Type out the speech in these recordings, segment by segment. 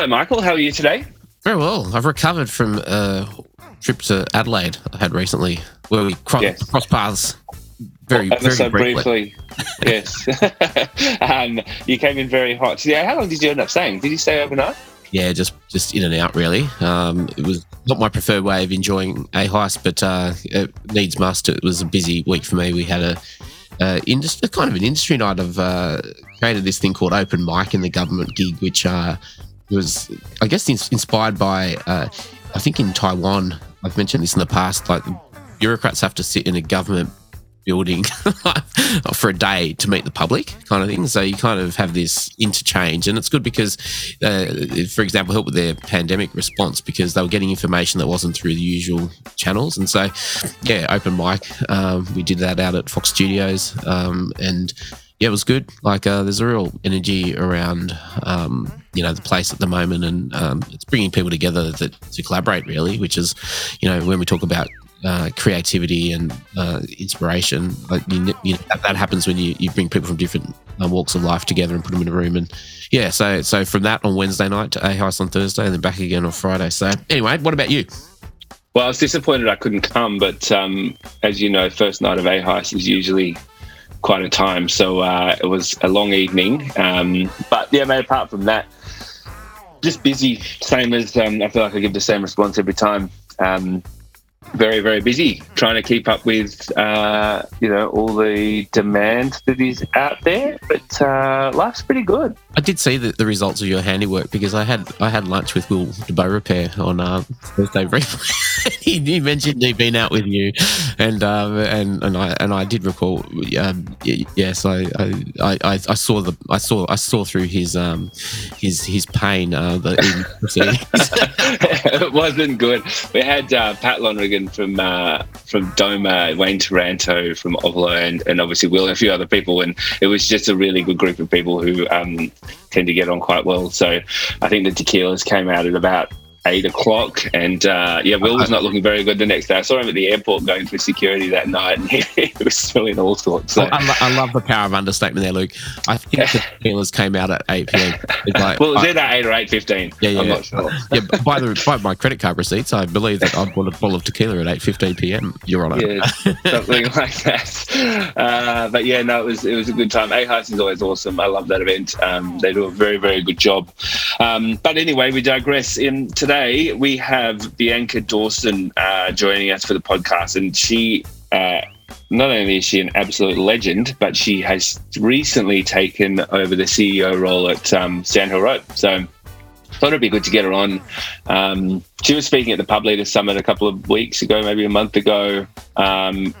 Hello, Michael. How are you today? Very well. I've recovered from a trip to Adelaide I had recently, where we cro- Yes. crossed paths very, Ever very so briefly. yes. um, you came in very hot. Yeah, how long did you end up staying? Did you stay overnight? Yeah, just just in and out really. Um, it was not my preferred way of enjoying AHICE, but uh, it needs must. It was a busy week for me. We had a, industry, kind of an industry night. Of uh, created this thing called open mic in the government gig, which uh, was, I guess, inspired by. Uh, I think in Taiwan, I've mentioned this in the past. Like bureaucrats have to sit in a government building for a day to meet the public kind of thing so you kind of have this interchange and it's good because uh, for example helped with their pandemic response because they were getting information that wasn't through the usual channels and so yeah open mic um, we did that out at fox studios um, and yeah, it was good. Like, uh, there's a real energy around, um, you know, the place at the moment, and um, it's bringing people together that to collaborate, really. Which is, you know, when we talk about uh, creativity and uh, inspiration, like you, you know, that, that happens when you, you bring people from different uh, walks of life together and put them in a room. And yeah, so so from that on Wednesday night to A House on Thursday, and then back again on Friday. So anyway, what about you? Well, I was disappointed I couldn't come, but um, as you know, first night of AHICE is usually quite a time. So uh, it was a long evening. Um, but yeah, mate, apart from that, just busy. Same as um, I feel like I give the same response every time. Um, very, very busy trying to keep up with, uh, you know, all the demand that is out there. But uh, life's pretty good. I did see the, the results of your handiwork because I had I had lunch with Will DeBow Repair on uh, Thursday briefly. he, he mentioned he'd been out with you, and um, and and I and I did recall. Um, yes, I, I I I saw the I saw I saw through his um his his pain uh, the it wasn't good. We had uh, Pat Lonergan from uh, from Doma, Wayne Taranto from Ovolo, and, and obviously Will and a few other people, and it was just a really good group of people who um, tend to get on quite well. So I think the tequilas came out at about eight o'clock, and uh, yeah, Will was not looking very good the next day. I saw him at the airport going through security that night, and he, he was spilling all sorts. So. I, lo- I love the power of understatement there, Luke. I think the Steelers came out at eight pm. Like, well, it was either eight or eight fifteen. Yeah, yeah, I'm yeah. not sure. yeah, by the by my credit card receipts, I believe that I bought a bottle of tequila at eight fifteen p.m. Your Honour. yeah, something like that. Uh, but yeah, no, it was it was a good time. AHICE is always awesome. I love that event. Um, they do a very very good job. Um, but anyway, we digress. In today we have Bianca Dawson uh, joining us for the podcast, and she. Uh, not only is she an absolute legend, but she has recently taken over the CEO role at um, Sandhill Road. So thought it'd be good to get her on. Um, she was speaking at the Pub Leader Summit a couple of weeks ago, maybe a month ago, um,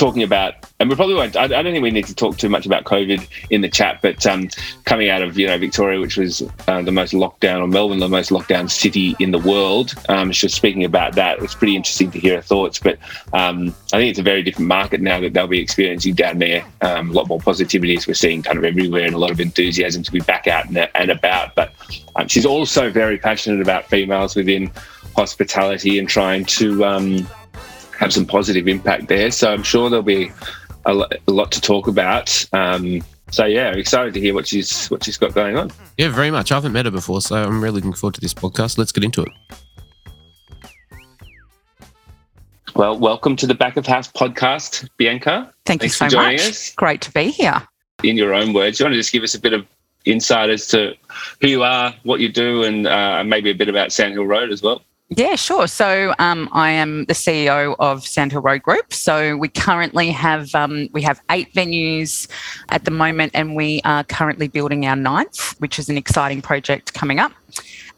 talking about, and we probably won't. I, I don't think we need to talk too much about COVID in the chat, but um, coming out of you know Victoria, which was uh, the most lockdown, or Melbourne, the most lockdown city in the world. Um, was speaking about that. it's pretty interesting to hear her thoughts, but um, I think it's a very different market now that they'll be experiencing down there. Um, a lot more positivity as we're seeing kind of everywhere, and a lot of enthusiasm to be back out and, and about. But um, she's also very passionate about females within hospitality and trying to um, have some positive impact there. So I'm sure there'll be a, lo- a lot to talk about. Um, so yeah, excited to hear what she's what she's got going on. Yeah, very much. I haven't met her before, so I'm really looking forward to this podcast. Let's get into it. Well, welcome to the Back of House podcast, Bianca. Thank Thanks you for so joining much. us. Great to be here. In your own words, you want to just give us a bit of insight as to who you are, what you do, and uh, maybe a bit about Sandhill Road as well. Yeah, sure. So um, I am the CEO of Sandhill Road Group. So we currently have um, we have eight venues at the moment, and we are currently building our ninth, which is an exciting project coming up.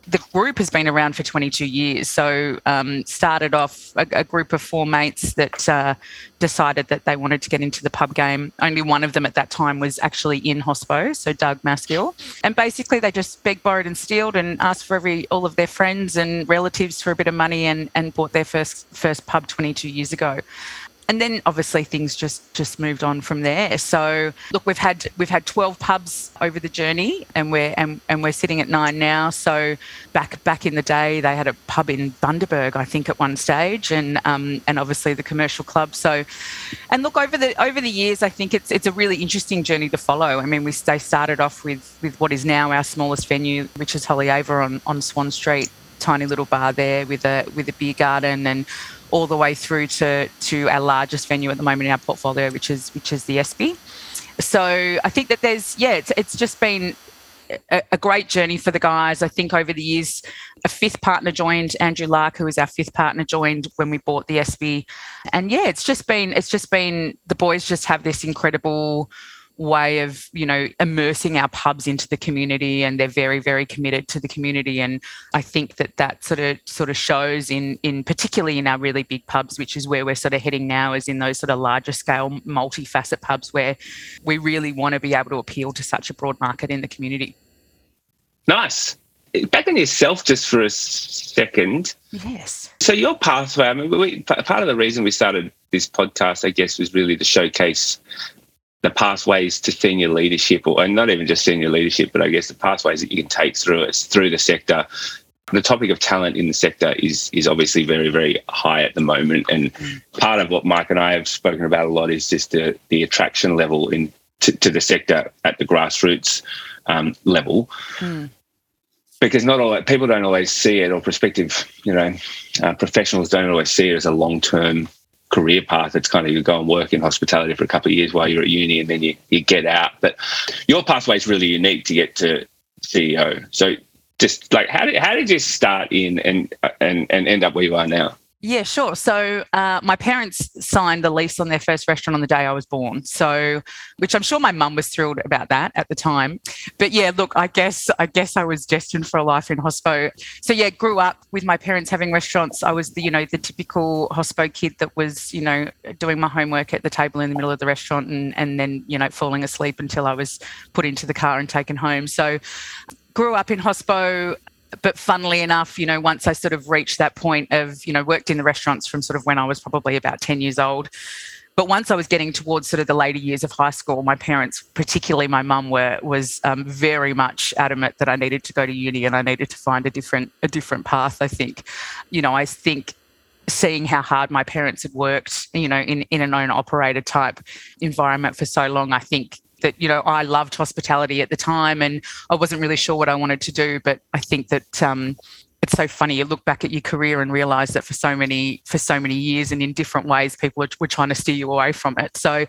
The group has been around for 22 years. So um, started off a, a group of four mates that uh, decided that they wanted to get into the pub game. Only one of them at that time was actually in Hospo, so Doug Maskill. And basically, they just begged, borrowed, and stealed, and asked for every all of their friends and relatives for a bit of money, and and bought their first first pub 22 years ago. And then obviously things just just moved on from there. So look, we've had we've had 12 pubs over the journey, and we're and, and we're sitting at nine now. So back back in the day, they had a pub in Bundaberg, I think, at one stage, and um, and obviously the commercial club. So, and look over the over the years, I think it's it's a really interesting journey to follow. I mean, we they started off with with what is now our smallest venue, which is Holliava on on Swan Street tiny little bar there with a with a beer garden and all the way through to to our largest venue at the moment in our portfolio, which is which is the Espy. So I think that there's yeah, it's it's just been a, a, great journey for the guys. I think over the years, a fifth partner joined, Andrew Lark, who was our fifth partner, joined when we bought the Espy, and yeah, it's just been it's just been the boys just have this incredible way of you know immersing our pubs into the community and they're very very committed to the community. And i think that that sort of sort of shows in in particularly in our really big pubs which is where we're sort of heading now is in those sort of larger scale multi-facet pubs where we really want to be able to appeal to such a broad market in the community. Nice. Back on yourself just for a second. Yes. So your pathway i mean we, part of the reason we started this podcast i guess was really to showcase the pathways to senior leadership, or and not even just senior leadership, but I guess the pathways that you can take through it through the sector. The topic of talent in the sector is is obviously very very high at the moment, and part of what Mike and I have spoken about a lot is just the the attraction level in to, to the sector at the grassroots um, level. Mm because not all people don't always see it, or prospective, you know, uh, professionals don't always see it as a long term career path. It's kind of you go and work in hospitality for a couple of years while you're at uni and then you, you get out. But your pathway is really unique to get to CEO. So just like how did how did you start in and and and end up where you are now? Yeah, sure. So uh, my parents signed the lease on their first restaurant on the day I was born. So, which I'm sure my mum was thrilled about that at the time. But yeah, look, I guess I guess I was destined for a life in hospo. So yeah, grew up with my parents having restaurants. I was the you know the typical hospo kid that was you know doing my homework at the table in the middle of the restaurant and and then you know falling asleep until I was put into the car and taken home. So grew up in hospo but funnily enough, you know, once I sort of reached that point of, you know, worked in the restaurants from sort of when I was probably about 10 years old. But once I was getting towards sort of the later years of high school, my parents, particularly my mum, were was um, very much adamant that I needed to go to uni and I needed to find a different a different path. I think, you know, I think seeing how hard my parents had worked, you know, in in an owner operator type environment for so long, I think that you know I loved hospitality at the time, and I wasn't really sure what I wanted to do. But I think that um, it's so funny. You look back at your career and realize that for so many for so many years and in different ways, people were, trying to steer you away from it. So.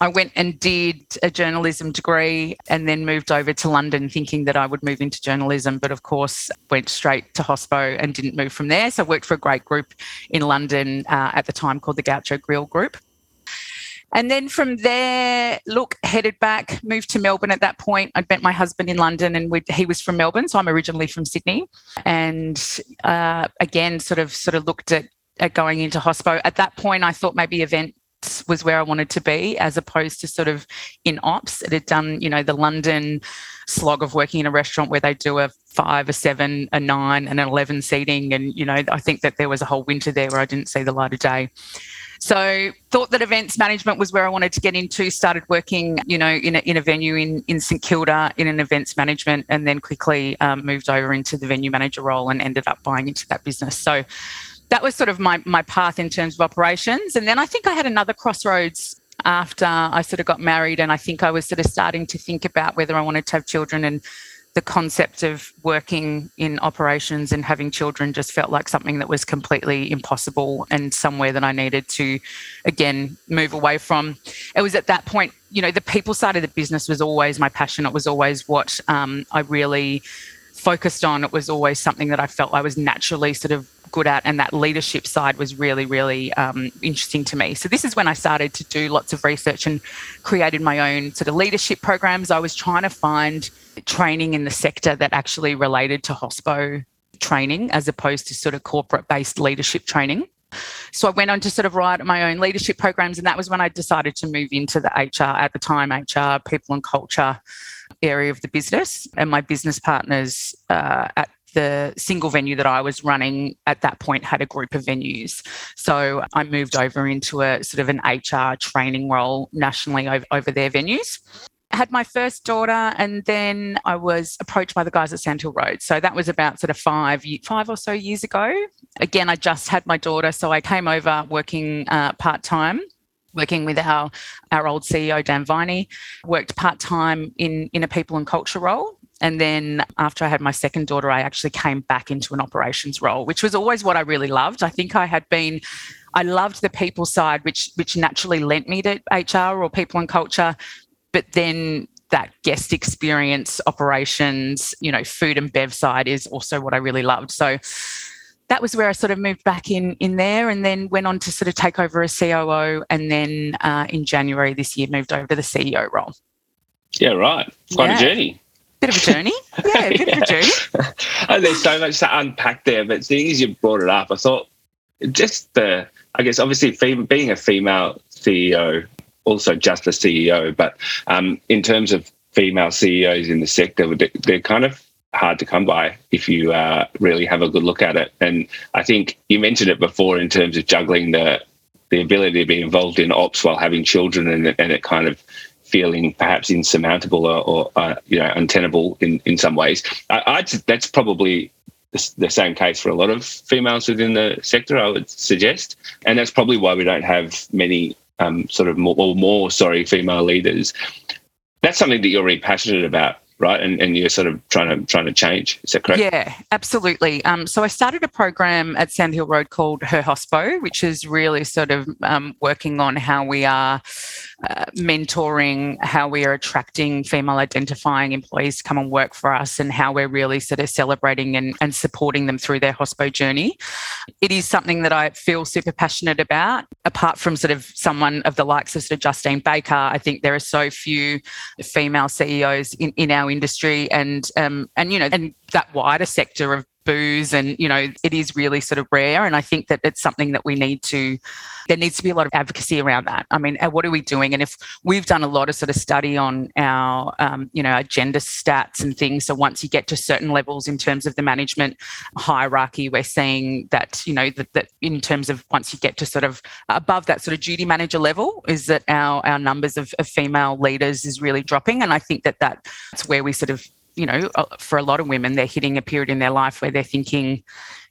I went and did a journalism degree and then moved over to London thinking that I would move into journalism, but of course went straight to Hospo and didn't move from there. So I worked for a great group in London uh, at the time called the Gaucho Grill Group. And then from there, look, headed back, moved to Melbourne at that point. I'd met my husband in London and he was from Melbourne. So I'm originally from Sydney. And uh, again, sort of sort of looked at, at going into hospo. At that point, I thought maybe event was where I wanted to be, as opposed to sort of in ops. It had done, you know, the London slog of working in a restaurant where they do a five, a seven, a nine, and an 11 seating. And, you know, I think that there was a whole winter there where I didn't see the light of day. So thought that events management was where I wanted to get into. Started working, you know, in a, in a venue in, in St Kilda in an events management, and then quickly um, moved over into the venue manager role and ended up buying into that business. So that was sort of my my path in terms of operations. And then I think I had another crossroads after I sort of got married, and I think I was sort of starting to think about whether I wanted to have children and the concept of working in operations and having children just felt like something that was completely impossible and somewhere that I needed to, again, move away from. It was at that point, you know, the people side of the business was always my passion. It was always what um, I really focused on. It was always something that I felt I was naturally sort of good at, and that leadership side was really, really um, interesting to me. So, this is when I started to do lots of research and created my own sort of leadership programs. I was trying to find training in the sector that actually related to hospo training as opposed to sort of corporate based leadership training. So I went on to sort of write my own leadership programs, and that was when I decided to move into the HR at the time, HR, people and culture area of the business. And my business partners uh, at the single venue that I was running at that point had a group of venues. So I moved over into a sort of an HR training role nationally over, over their venues. Had my first daughter, and then I was approached by the guys at Sandhill Road. So that was about sort of five, five or so years ago. Again, I just had my daughter, so I came over working uh, part time working with our our old CEO Dan Viney, worked part time in in a people and culture role. And then after I had my second daughter, I actually came back into an operations role, which was always what I really loved. I think I had been, I loved the people side, which which naturally lent me to HR or people and culture, but then that guest experience, operations, you know, food and bev side is also what I really loved. So that was where I sort of moved back in in there, and then went on to sort of take over as COO, and then uh, in January this year moved over to the CEO role. Yeah, right. Quite yeah. a journey bit of a journey. Yeah, a bit yeah. of a journey. and there's so much to unpack there, but seeing as you brought it up, I thought just the, I guess, obviously being a female CEO, also just a CEO, but um, in terms of female CEOs in the sector, they're kind of hard to come by if you uh, really have a good look at it. And I think you mentioned it before in terms of juggling the the ability to be involved in ops while having children and, and it kind of feeling perhaps insurmountable or, or uh, you know untenable in in some ways. I, that's probably the, the, same case for a lot of females within the sector. I would suggest, and that's probably why we don't have many um, sort of more or more sorry female leaders. That's something that you're really passionate about right? And, and you're sort of trying to trying to change. Is that correct? Yeah, absolutely. Um, so I started a program at Sand Hill Road called Her Hospo, which is really sort of um, working on how we are uh, mentoring, how we are attracting female identifying employees to come and work for us, and how we're really sort of celebrating and, and supporting them through their hospo journey. It is something that I feel super passionate about. Apart from sort of someone of the likes of sort of Justine Baker, I think there are so few female CEOs in, in our industry and um, and you know and that wider sector of booze and you know it is really sort of rare and i think that it's something that we need to there needs to be a lot of advocacy around that. I mean what are we doing? And if we've done a lot of sort of study on our um, you know our gender stats and things so once you get to certain levels in terms of the management hierarchy we're seeing that you know that, that in terms of once you get to sort of above that sort of duty manager level is that our our numbers of, of female leaders is really dropping. And i think that that's where we sort of you know, for a lot of women, they're hitting a period in their life where they're thinking,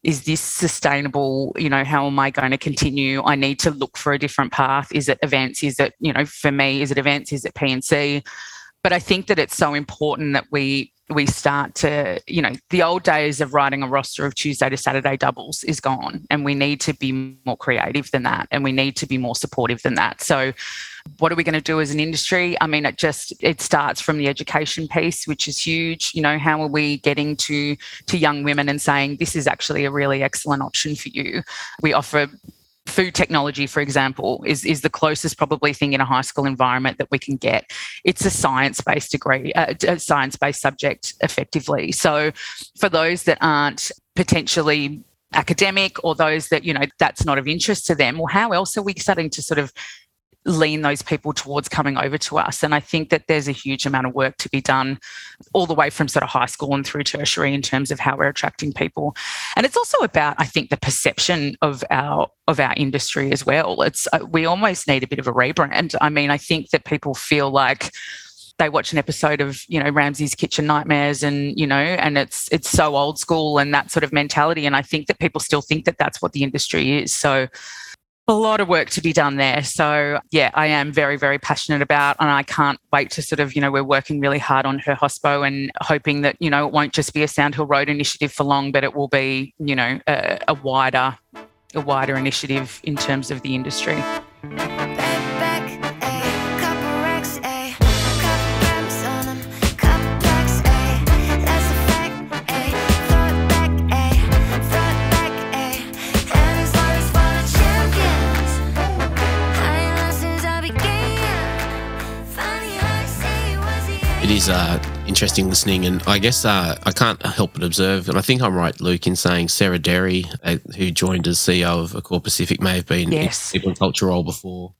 is this sustainable? You know, how am I going to continue? I need to look for a different path. Is it events? Is it, you know, for me, is it events? Is it P&C? But I think that it's so important that we we start to, you know, the old days of writing a roster of Tuesday to Saturday doubles is gone. And we need to be more creative than that. And we need to be more supportive than that. So what are we going to do as an industry? I mean, it just it starts from the education piece, which is huge. You know, how are we getting to to young women and saying this is actually a really excellent option for you? We offer food technology, for example, is, is the closest probably thing in a high school environment that we can get. It's a science based degree, uh, a science based subject effectively. So for those that aren't potentially academic or those that, you know, that's not of interest to them, well, how else are we starting to sort of lean those people towards coming over to us. And I think that there's a huge amount of work to be done all the way from sort of high school and through tertiary in terms of how we're attracting people. And it's also about, I think, the perception of our of our industry as well. It's uh, we almost need a bit of a rebrand. I mean, I think that people feel like they watch an episode of you know Ramsay's Kitchen Nightmares and you know and it's it's so old school and that sort of mentality and I think that people still think that that's what the industry is so a lot of work to be done there. So, yeah, I am very, very passionate about, and I can't wait to sort of, you know, we're working really hard on her hospo and hoping that, you know, it won't just be a Sandhill Road initiative for long, but it will be, you know, a, a wider, a wider initiative in terms of the industry. Is uh, interesting listening, and I guess uh, I can't help but observe, and I think I'm right, Luke, in saying Sarah Derry, uh, who joined as CEO of Accor Pacific, may have been yes. in people culture role before.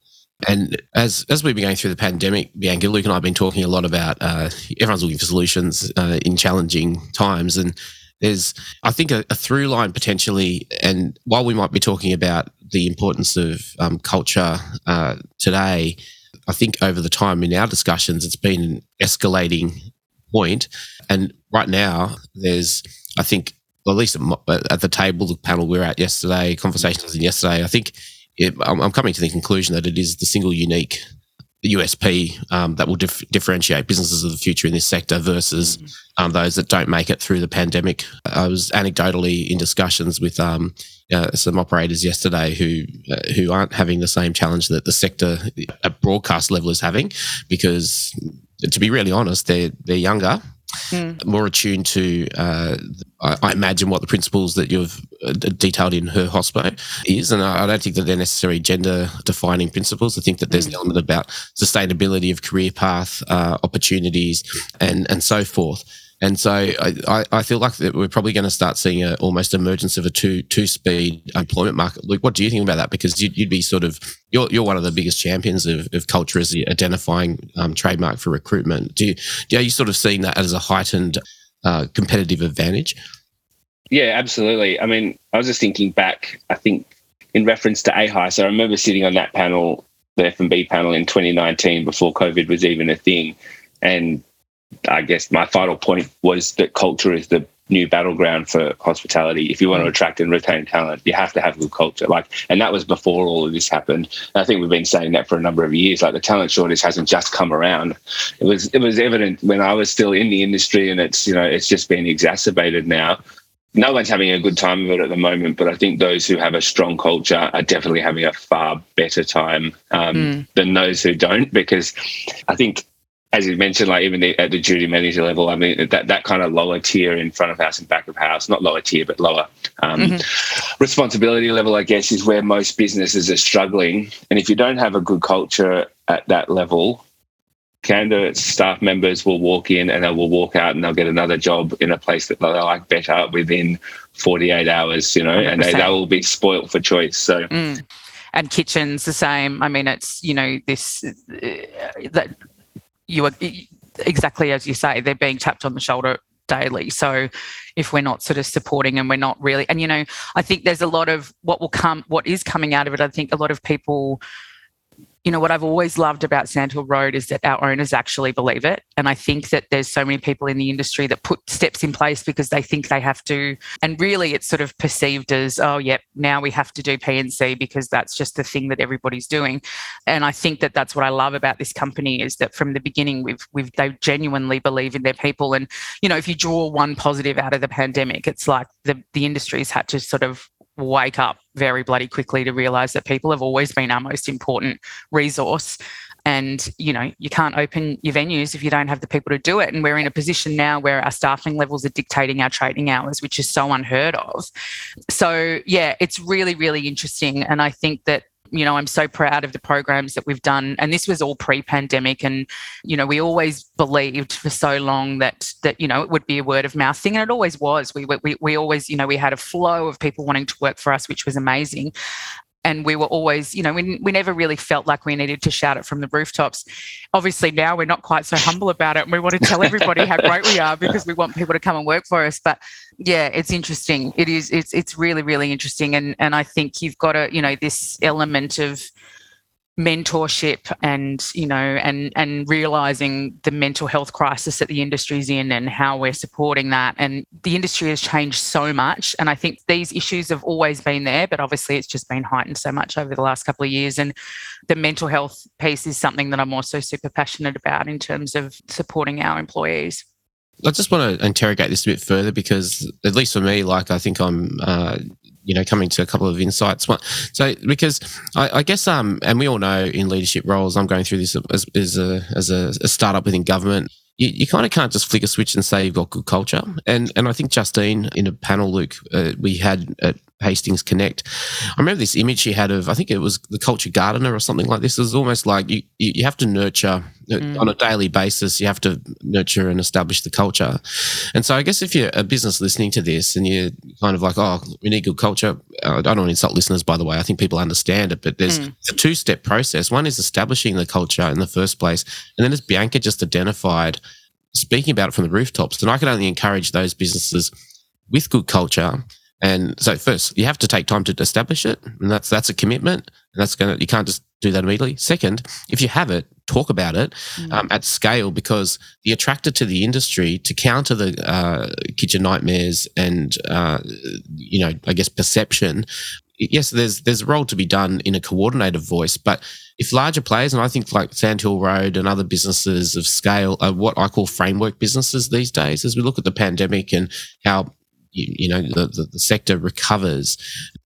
And as as we've been going through the pandemic, Bianca, Luke and I have been talking a lot about uh, everyone's looking for solutions uh, in challenging times, and there's, I think, a, a, through line potentially. And while we might be talking about the importance of um, culture uh, today, I think over the time in our discussions, it's been an escalating point. And right now, there's, I think, well, at least at the table, the panel we were at yesterday, conversations in yesterday, I think it, I'm coming to the conclusion that it is the single unique USP um, that will dif- differentiate businesses of the future in this sector versus mm-hmm. um, those that don't make it through the pandemic. I was anecdotally in discussions with um, uh, some operators yesterday who uh, who aren't having the same challenge that the sector at broadcast level is having, because to be really honest, they're they're younger mm. more attuned to, uh, I, I, imagine, what the principles that you've uh, detailed in her hospo is. And I, I, don't think that they're necessarily gender defining principles. I think that there's mm. an element about sustainability of career path, uh, opportunities, and, and so forth. And so I, I feel like we're probably going to start seeing a almost emergence of a two two speed employment market. Luke, what do you think about that? Because you'd, you'd be sort of you're you're one of the biggest champions of, of culture as the identifying um, trademark for recruitment. Do you, are you sort of seeing that as a heightened uh, competitive advantage? Yeah, absolutely. I mean, I was just thinking back. I think in reference to AHI, so I remember sitting on that panel, the F and B panel in 2019 before COVID was even a thing, and I guess my final point was that culture is the new battleground for hospitality. If you want to mm. attract and retain talent, you have to have good culture. Like, and that was before all of this happened. And I think we've been saying that for a number of years. Like, the talent shortage hasn't just come around. It was it was evident when I was still in the industry, and it's you know it's just been exacerbated now. No one's having a good time of it at the moment, but I think those who have a strong culture are definitely having a far better time um, mm. than those who don't. Because I think as you mentioned, like even the, at the duty manager level, I mean that that kind of lower tier in front of house and back of house, not lower tier but lower um, mm-hmm. responsibility level, I guess, is where most businesses are struggling. And if you don't have a good culture at that level, candidates, staff members will walk in and they will walk out and they'll get another job in a place that they like better within 48 hours, you know, 100%. and they, they will be spoilt for choice. So. Mm and kitchens the same. I mean, it's you know this uh, that you are exactly as you say, they're being tapped on the shoulder daily. So if we're not sort of supporting and we're not really, and you know, I think there's a lot of what will come, what is coming out of it. I think a lot of people you know, what I've always loved about Sandhill Road is that our owners actually believe it. And I think that there's so many people in the industry that put steps in place because they think they have to. And really, it's sort of perceived as, oh, yep, now we have to do P&C because that's just the thing that everybody's doing. And I think that that's what I love about this company is that from the beginning, we've, we've, they genuinely believe in their people. And, you know, if you draw one positive out of the pandemic, it's like the, the industry's had to sort of wake up very bloody quickly to realize that people have always been our most important resource. And you know you can't open your venues if you don't have the people to do it. And we're in a position now where our staffing levels are dictating our trading hours which is so unheard of. So yeah it's really really interesting. And i think that you know i'm so proud of the programs that we've done. And this was all pre-pandemic. And you know we always believed for so long that that you know it would be a word of mouth thing. And it always was. We we, we always you know we had a flow of people wanting to work for us which was amazing and we were always, you know, we, we never really felt like we needed to shout it from the rooftops. Obviously, now we're not quite so humble about it, and we want to tell everybody how great we are because we want people to come and work for us. But yeah, it's interesting. It is. It's it's really really interesting, and and I think you've got a you know this element of mentorship and you know and and realizing the mental health crisis that the industry's in and how we're supporting that. And the industry has changed so much and i think these issues have always been there but obviously it's just been heightened so much over the last couple of years. And the mental health piece is something that i'm also super passionate about in terms of supporting our employees. I just want to interrogate this a bit further because, at least for me, like I think I'm, uh, you know, coming to a couple of insights. So, because I, I, guess, um, and we all know in leadership roles, I'm going through this as, as a as a, a startup within government. You, you, kind of can't just flick a switch and say you've got good culture. And and I think Justine in a panel, Luke, uh, we had at Hastings Connect. I remember this image she had of, I think it was the culture gardener or something like this. It was almost like you, you have to nurture uh, mm. on a daily basis, you have to nurture and establish the culture. And so I guess if you're a business listening to this and you're kind of like, oh, we need good culture, uh, I don't want to insult listeners, by the way. I think people understand it, but there's mm. a two step process. One is establishing the culture in the first place. And then as Bianca just identified, speaking about it from the rooftops, then I can only encourage those businesses with good culture. And so first, you have to take time to establish it, and that's that's a commitment, and that's gonna you can't just do that immediately. Second, if you have it, talk about it mm. um, at scale because the attractor to the industry to counter the uh, kitchen nightmares and uh, you know I guess perception. Yes, there's there's a role to be done in a coordinated voice, but if larger players, and I think like Sandhill Road and other businesses of scale are what I call framework businesses these days, as we look at the pandemic and how you, you know the, the, the, sector recovers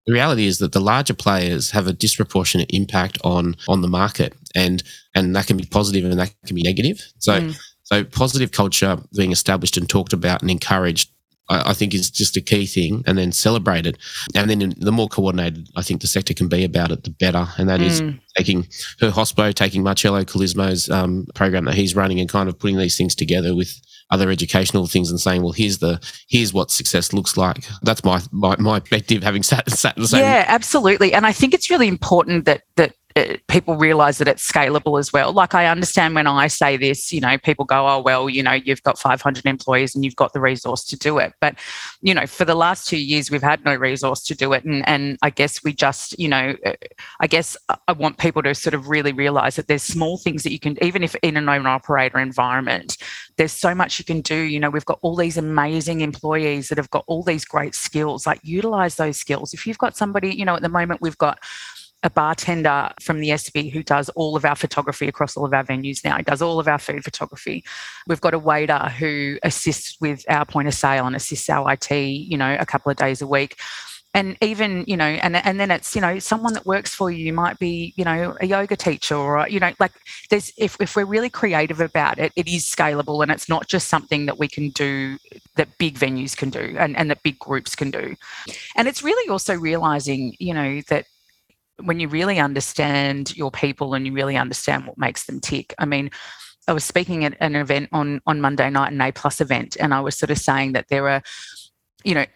the reality is that the larger players have a disproportionate impact on on the market and and that can be positive and that can be negative so mm. so positive culture being established and talked about and encouraged I, I think is just a key thing and then celebrated and then the more coordinated I think the sector can be about it the better and that mm. is taking her hospo taking Marcello Colismo's um, program that he's running and kind of putting these things together with other educational things and saying, well, here's the here's what success looks like. That's my my, my perspective, having sat sat in the same. Yeah, absolutely. And I think it's really important that that uh, people realize that it's scalable as well. Like I understand when I say this, you know, people go, "Oh, well, you know, you've got 500 employees and you've got the resource to do it." But, you know, for the last 2 years we've had no resource to do it and and I guess we just, you know, uh, I guess I want people to sort of really realize that there's small things that you can even if in an owner operator environment, there's so much you can do. You know, we've got all these amazing employees that have got all these great skills. Like utilize those skills. If you've got somebody, you know, at the moment we've got a bartender from the Espy who does all of our photography across all of our venues now. He does all of our food photography. We've got a waiter who assists with our point of sale and assists our IT, you know, a couple of days a week. And even, you know, and and then it's, you know, someone that works for you might be, you know, a yoga teacher or, you know, like there's if, if we're really creative about it, it is scalable and it's not just something that we can do that big venues can do and, and that big groups can do. And it's really also realizing, you know, that when you really understand your people and you really understand what makes them tick. I mean, I was speaking at an event on on Monday night, an A plus event, and I was sort of saying that there are, you know,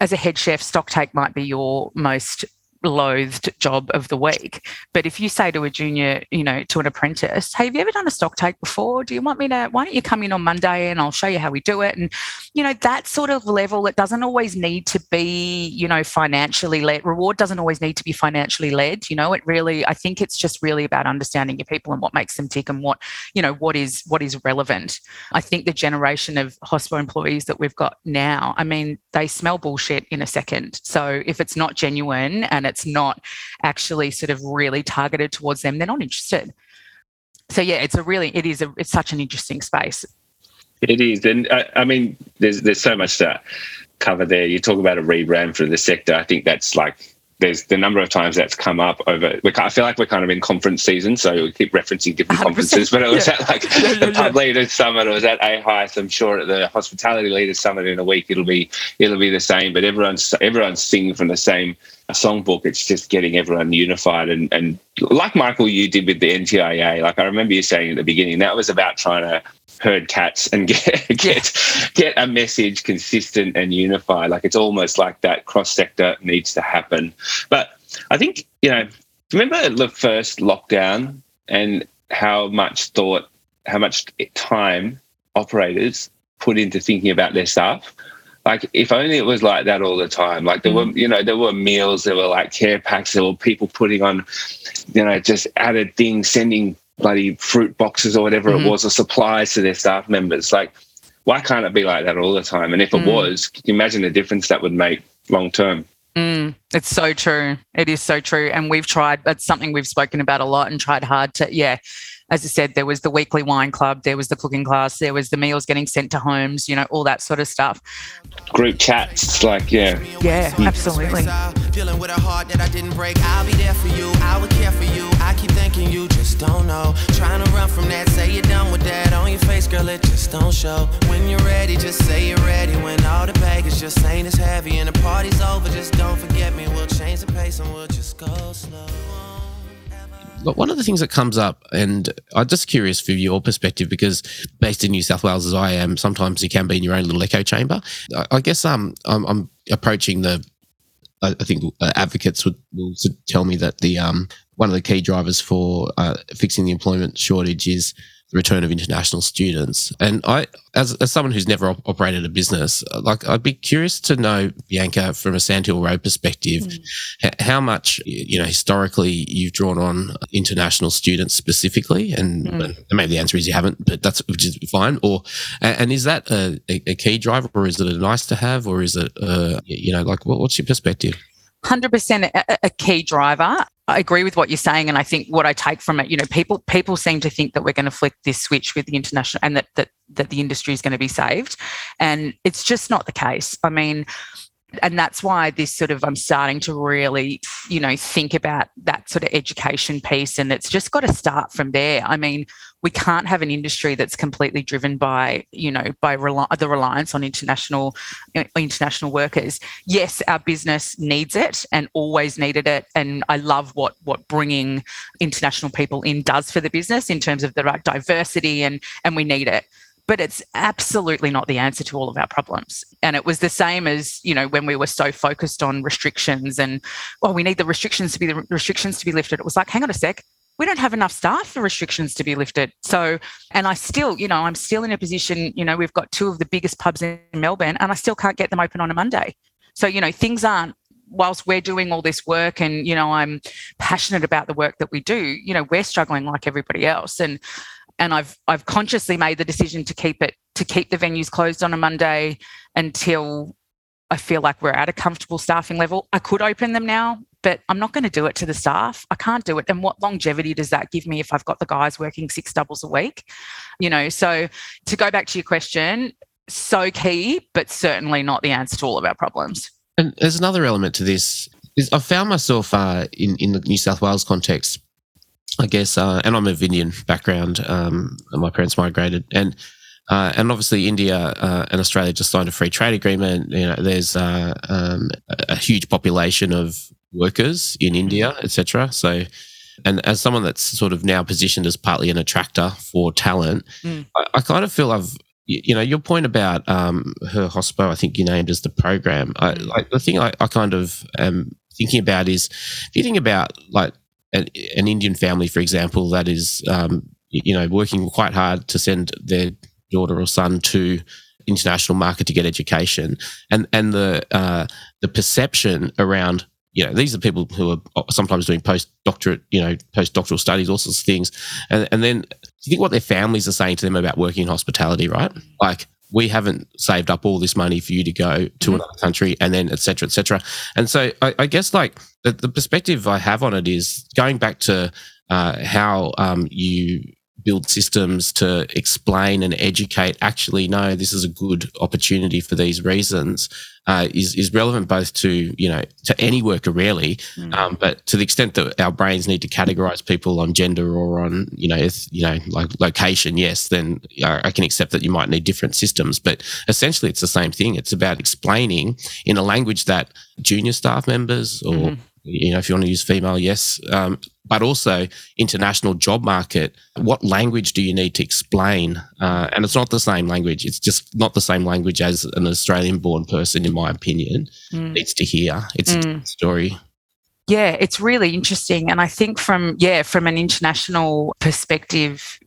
as a head chef, stock take might be your most loathed job of the week. But if you say to a junior, you know, to an apprentice, hey, have you ever done a stock take before? Do you want me to, why don't you come in on Monday and I'll show you how we do it? And, you know, that sort of level, it doesn't always need to be, you know, financially led. Reward doesn't always need to be financially led. You know, it really, I think it's just really about understanding your people and what makes them tick and what, you know, what is, what is relevant. I think the generation of hospital employees that we've got now, I mean, they smell bullshit in a second. So if it's not genuine and it's not actually sort of really targeted towards them, they're not interested. So yeah, it's a really it is a it's such an interesting space. It is, and I, I mean, there's there's so much to cover there. You talk about a rebrand for the sector. I think that's like there's the number of times that's come up over. I feel like we're kind of in conference season, so we keep referencing different conferences. But it was yeah. at like yeah, the Pub Leaders Summit. It was at AHICE. I'm sure at the Hospitality Leaders Summit in a week it'll be it'll be the same. But everyone's everyone's singing from the same songbook. It's just getting everyone unified and and like Michael, you did with the NTIA. Like I remember you saying at the beginning that was about trying to herd cats and get get get a message consistent and unified. Like it's almost like that cross sector needs to happen. But I think you know, remember the first lockdown and how much thought, how much time operators put into thinking about their staff. Like if only it was like that all the time. Like there mm. were, you know, there were meals, there were like care packs, there were people putting on, you know, just added things, sending bloody fruit boxes or whatever mm-hmm. it was, or supplies to their staff members. Like, why can't it be like that all the time? And if it mm. was, can you imagine the difference that would make long term? Mm, it's so true. It is so true. And we've tried, that's something we've spoken about a lot and tried hard to, yeah, as I said, there was the weekly wine club, there was the cooking class, there was the meals getting sent to homes, you know, all that sort of stuff. Group chats, like, yeah. Yeah, absolutely. Dealing with a heart that I didn't break. I'll be there for you. I would care for you. I keep thinking you just don't know. Trying to run from that, say you're done with that. On your face, girl, it just don't show. When you're ready, just say you're ready. When all the baggage just ain't as heavy and the party's over, just don't forget me. We'll change the pace and we'll just go slow. One of the things that comes up, and I'm just curious for your perspective, because based in New South Wales as I am, sometimes you can be in your own little echo chamber. I, I guess um, I'm, I'm approaching the I, think uh, advocates would will tell me that the um, one of the key drivers for uh, fixing the employment shortage is the return of international students. And I, as, as someone who's never op- operated a business, like I'd be curious to know, Bianca, from a Sandhill Road perspective, mm. h- how much, you know, historically you've drawn on international students specifically. And, mm. and, maybe the answer is you haven't, but that's which is fine. Or, and is that a, a key driver or is it a nice to have or is it, uh, you know, like what, what's your perspective? 100% a, key driver. I agree with what you're saying, and I think what I take from it, you know, people people seem to think that we're going to flick this switch with the international, and that that that the industry is going to be saved, and it's just not the case. I mean, and that's why this sort of i'm starting to really you know think about that sort of education piece and it's just got to start from there i mean we can't have an industry that's completely driven by you know by rel- the reliance on international uh, international workers yes our business needs it and always needed it and i love what what bringing international people in does for the business in terms of the right diversity and and we need it but it's absolutely not the answer to all of our problems. And it was the same as, you know, when we were so focused on restrictions and, well, we need the restrictions to be the restrictions to be lifted. It was like, hang on a sec, we don't have enough staff for restrictions to be lifted. So, and I still, you know, I'm still in a position, you know, we've got two of the biggest pubs in Melbourne and I still can't get them open on a Monday. So, you know, things aren't whilst we're doing all this work and you know i'm passionate about the work that we do you know we're struggling like everybody else and and I've I've consciously made the decision to keep it to keep the venues closed on a Monday until I feel like we're at a comfortable staffing level. I could open them now, but I'm not going to do it to the staff. I can't do it. And what longevity does that give me if I've got the guys working six doubles a week? You know, so to go back to your question, so key, but certainly not the answer to all of our problems. And there's another element to this. Is I found myself uh, in in the New South Wales context I guess, uh, and I'm of Indian background. Um, my parents migrated, and uh, and obviously India uh, and Australia just signed a free trade agreement. You know, there's uh, um, a huge population of workers in India, etc. So, and as someone that's sort of now positioned as partly an attractor for talent, mm. I, I, kind of feel I've you know your point about um, her hospo. I think you named as the program. I, mm. like the thing I, I kind of am thinking about is if you think about like an, an Indian family, for example, that is, um, you know, working quite hard to send their daughter or son to international market to get education, and and the uh, the perception around you know these are people who are sometimes doing postdoctorate you know postdoctoral studies all sorts of things and and then you think what their families are saying to them about working in hospitality right like we haven't saved up all this money for you to go to mm-hmm. another country and then et cetera, et cetera. And so I, I guess like the, the, perspective I have on it is going back to uh, how um, you build systems to explain and educate actually no this is a good opportunity for these reasons uh, is is relevant both to you know to any worker really mm. um, but to the extent that our brains need to categorize people on gender or on you know if, you know like location yes then I can accept that you might need different systems but essentially it's the same thing it's about explaining in a language that junior staff members or mm-hmm you know, if you want to use female, yes, um, but also international job market. What language do you need to explain? Uh, and it's not the same language. It's just not the same language as an Australian-born person, in my opinion, mm. needs to hear. It's mm. a story. Yeah, it's really interesting, and I think from yeah, from an international perspective,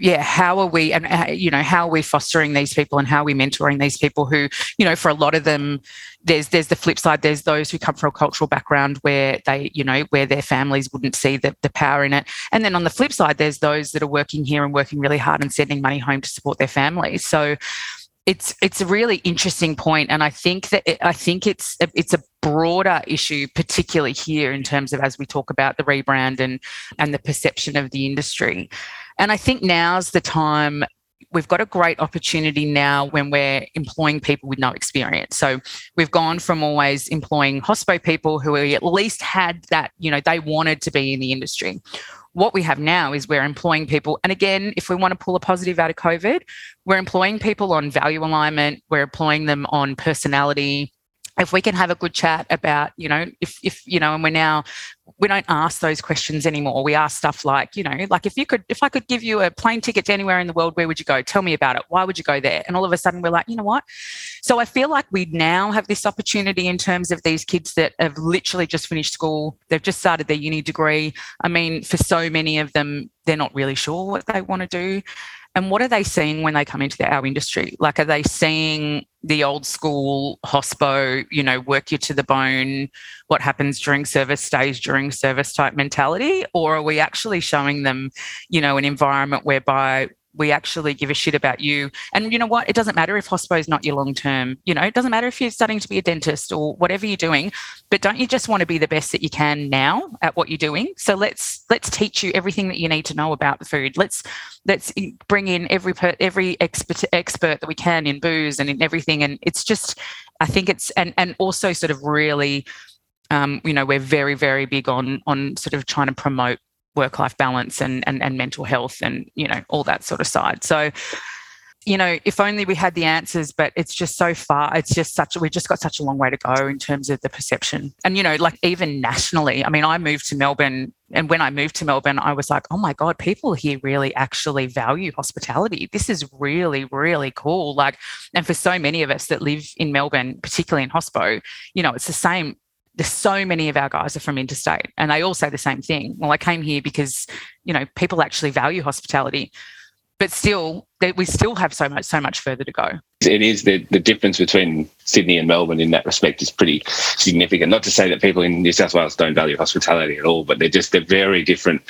yeah how are we and uh, you know how are we fostering these people and how are we mentoring these people who you know for a lot of them there's there's the flip side there's those who come from a cultural background where they you know where their families wouldn't see the, the power in it. And then on the flip side there's those that are working here and working really hard and sending money home to support their families so it's it's a really interesting point and i think that it, i think it's it's a broader issue particularly here in terms of as we talk about the rebrand and and the perception of the industry and I think now's the time we've got a great opportunity now when we're employing people with no experience. So we've gone from always employing hospo people who at least had that, you know, they wanted to be in the industry. What we have now is we're employing people. And again, if we want to pull a positive out of COVID, we're employing people on value alignment, we're employing them on personality, if we can have a good chat about, you know, if if you know, and we're now we don't ask those questions anymore. We ask stuff like, you know, like if you could, if I could give you a plane ticket to anywhere in the world, where would you go? Tell me about it. Why would you go there? And all of a sudden we're like, you know what? So I feel like we now have this opportunity in terms of these kids that have literally just finished school. They've just started their uni degree. I mean, for so many of them, they're not really sure what they want to do. And what are they seeing when they come into our industry? Like, are they seeing the old school hospo, you know, work you to the bone, what happens during service stays during service type mentality? Or are we actually showing them, you know, an environment whereby we actually give a shit about you. And you know what? It doesn't matter if hospo is not your long term. You know, it doesn't matter if you're studying to be a dentist or whatever you're doing. But don't you just want to be the best that you can now at what you're doing? So let's let's teach you everything that you need to know about the food. Let's let's bring in every per, every expert expert that we can in booze and in everything. And it's just, I think it's and and also sort of really. Um, you know, we're very, very big on on sort of trying to promote work life balance and, and and mental health and you know all that sort of side. So you know if only we had the answers but it's just so far it's just such we've just got such a long way to go in terms of the perception. And you know like even nationally i mean i moved to melbourne and when i moved to melbourne i was like oh my god people here really actually value hospitality. This is really really cool. Like and for so many of us that live in melbourne particularly in hospo you know it's the same there's so many of our guys are from interstate and they all say the same thing. Well i came here because you know people actually value hospitality but still we still have so much so much further to go. It is the, the difference between sydney and melbourne in that respect is pretty significant. Not to say that people in new south wales don't value hospitality at all but they're just they're very different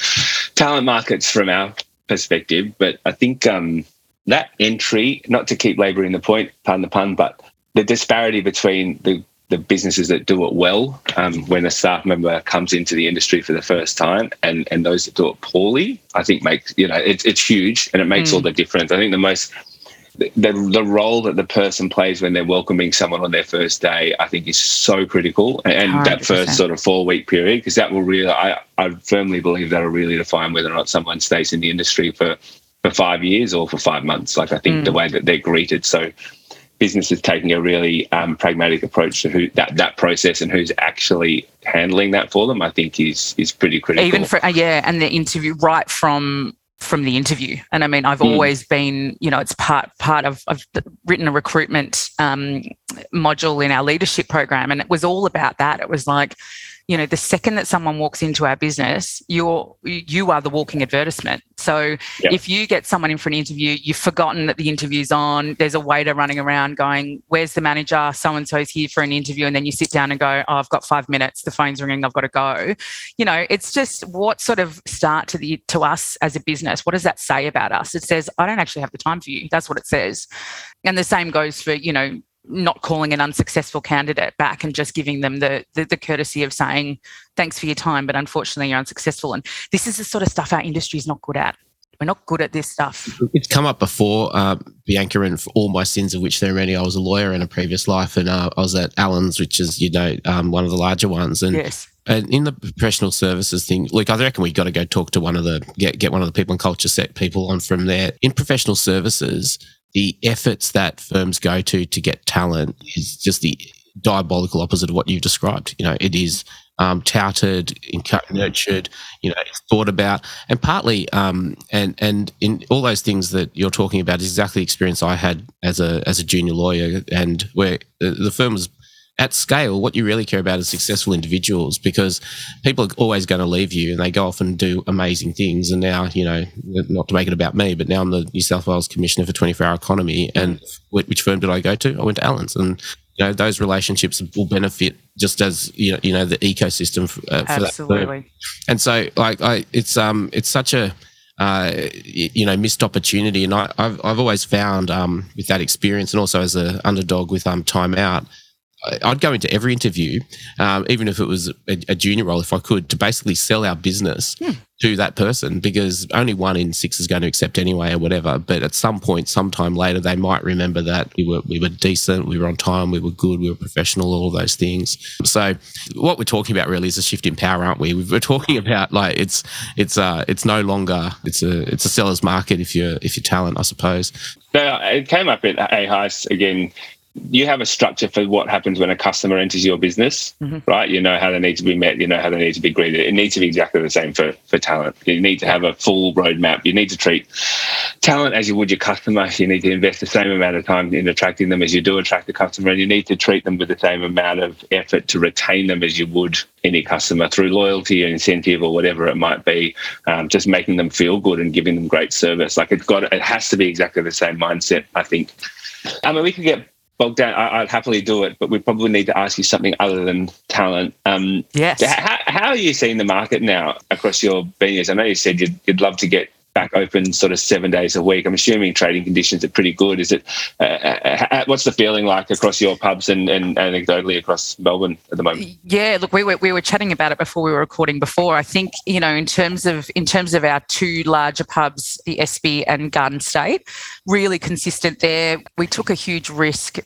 talent markets from our perspective. But i think um, that entry not to keep labouring the point pardon the pun but the disparity between the the businesses that do it well um, when a staff member comes into the industry for the first time and, and those that do it poorly, I think makes, you know, it's, it's huge and it makes mm. all the difference. I think the most, the, the role that the person plays when they're welcoming someone on their first day, I think is so critical. And 100%. that first sort of four week period, because that will really, I, I firmly believe that'll really define whether or not someone stays in the industry for, for five years or for five months. Like I think mm. the way that they're greeted. So businesses taking a really um, pragmatic approach to who that, that process and who's actually handling that for them, I think is is pretty critical. Even for uh, yeah, and the interview right from from the interview. And I mean, I've mm. always been, you know, it's part part of I've written a recruitment um, module in our leadership program, and it was all about that. It was like you know the second that someone walks into our business you're you are the walking advertisement. So yep. if you get someone in for an interview you've forgotten that the interview's on. There's a waiter running around going where's the manager? So and so's here for an interview. And then you sit down and go oh i've got five minutes. The phone's ringing. I've got to go. You know it's just what sort of start to the to us as a business what does that say about us? It says i don't actually have the time for you. That's what it says. And the same goes for you know not calling an unsuccessful candidate back and just giving them the, the, the courtesy of saying thanks for your time but unfortunately you're unsuccessful and this is the sort of stuff our industry is not good at we're not good at this stuff. It's come up before, uh, Bianca, and for all my sins of which there are many. I was a lawyer in a previous life, and uh, I was at Allen's, which is you know um, one of the larger ones. And yes. And in the professional services thing, look, I reckon we've got to go talk to one of the get get one of the people and culture set people on from there. In professional services, the efforts that firms go to to get talent is just the diabolical opposite of what you've described. You know, it is um, touted, nurtured, you know, thought about, and partly, um, and and in all those things that you're talking about is exactly the experience I had as a as a junior lawyer, and where the firm was at scale, what you really care about is successful individuals because people are always going to leave you and they go off and do amazing things. And now, you know, not to make it about me, but now I'm the New South Wales Commissioner for 24 Hour Economy. And which firm did I go to? I went to Allen's. And, you know, those relationships will benefit just as, you know, you know the ecosystem for, uh, for Absolutely. And so, like, I, it's, um, it's such a, uh, you know, missed opportunity. And I, have I've always found um, with that experience and also as an underdog with um, Time Out, I'd go into every interview, um, even if it was a, a, junior role, if I could, to basically sell our business hmm. to that person because only one in six is going to accept anyway or whatever. But at some point, sometime later, they might remember that we were we were decent, we were on time, we were good, we were professional, all those things. So what we're talking about really is a shift in power, aren't we? We're talking about like it's it's uh it's no longer it's a it's a seller's market if you're if you're talent, I suppose. So it came up at AHICE again you have a structure for what happens when a customer enters your business, mm-hmm. right? You know how they need to be met, you know how they need to be greeted. It needs to be exactly the same for, for talent. You need to have a full roadmap. You need to treat talent as you would your customer. You need to invest the same amount of time in attracting them as you do attract the customer, and you need to treat them with the same amount of effort to retain them as you would any customer through loyalty or incentive or whatever it might be. Um, just making them feel good and giving them great service. Like it's got, it has to be exactly the same mindset. I think. I mean, we could get bogged down. I, would happily do it, but we probably need to ask you something other than talent. Um, yes. How, how, are you seeing the market now across your venues? I know you said you'd, you'd love to get back open sort of seven days a week. I'm assuming trading conditions are pretty good. Is it? Uh, uh, uh, what's the feeling like across your pubs and, and anecdotally across Melbourne at the moment? Yeah, look, we were we were chatting about it before we were recording. Before, I think you know, in terms of in terms of our two larger pubs, the Espy and Garden State, really consistent there. We took a huge risk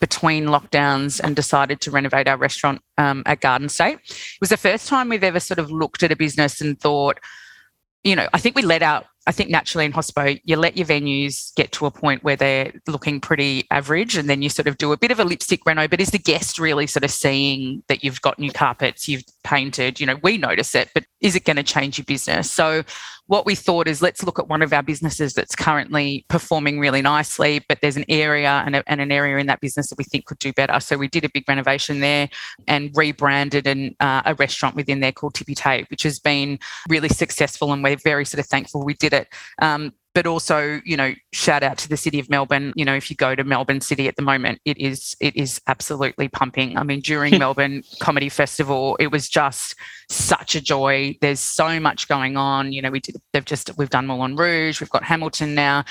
between lockdowns and decided to renovate our restaurant um, at Garden State. It was the first time we've ever sort of looked at a business and thought, you know, I think we let out I think naturally in hospo, you let your venues get to a point where they're looking pretty average, and then you sort of do a bit of a lipstick reno. But is the guest really sort of seeing that you've got new carpets, you've painted? You know, we notice it, but is it going to change your business? So what we thought is let's look at one of our businesses that's currently performing really nicely, but there's an area and, a, and, an area in that business that we think could do better. So we did a big renovation there and rebranded an, uh, a restaurant within there called Tippy Tay, which has been really successful, and we're very sort of thankful we did it. Um, but also you know shout out to the city of melbourne. You know if you go to melbourne city at the moment it is it is absolutely pumping. I mean during melbourne comedy festival it was just such a joy. There's so much going on. You know we did they've just we've done moulin rouge we've got hamilton now.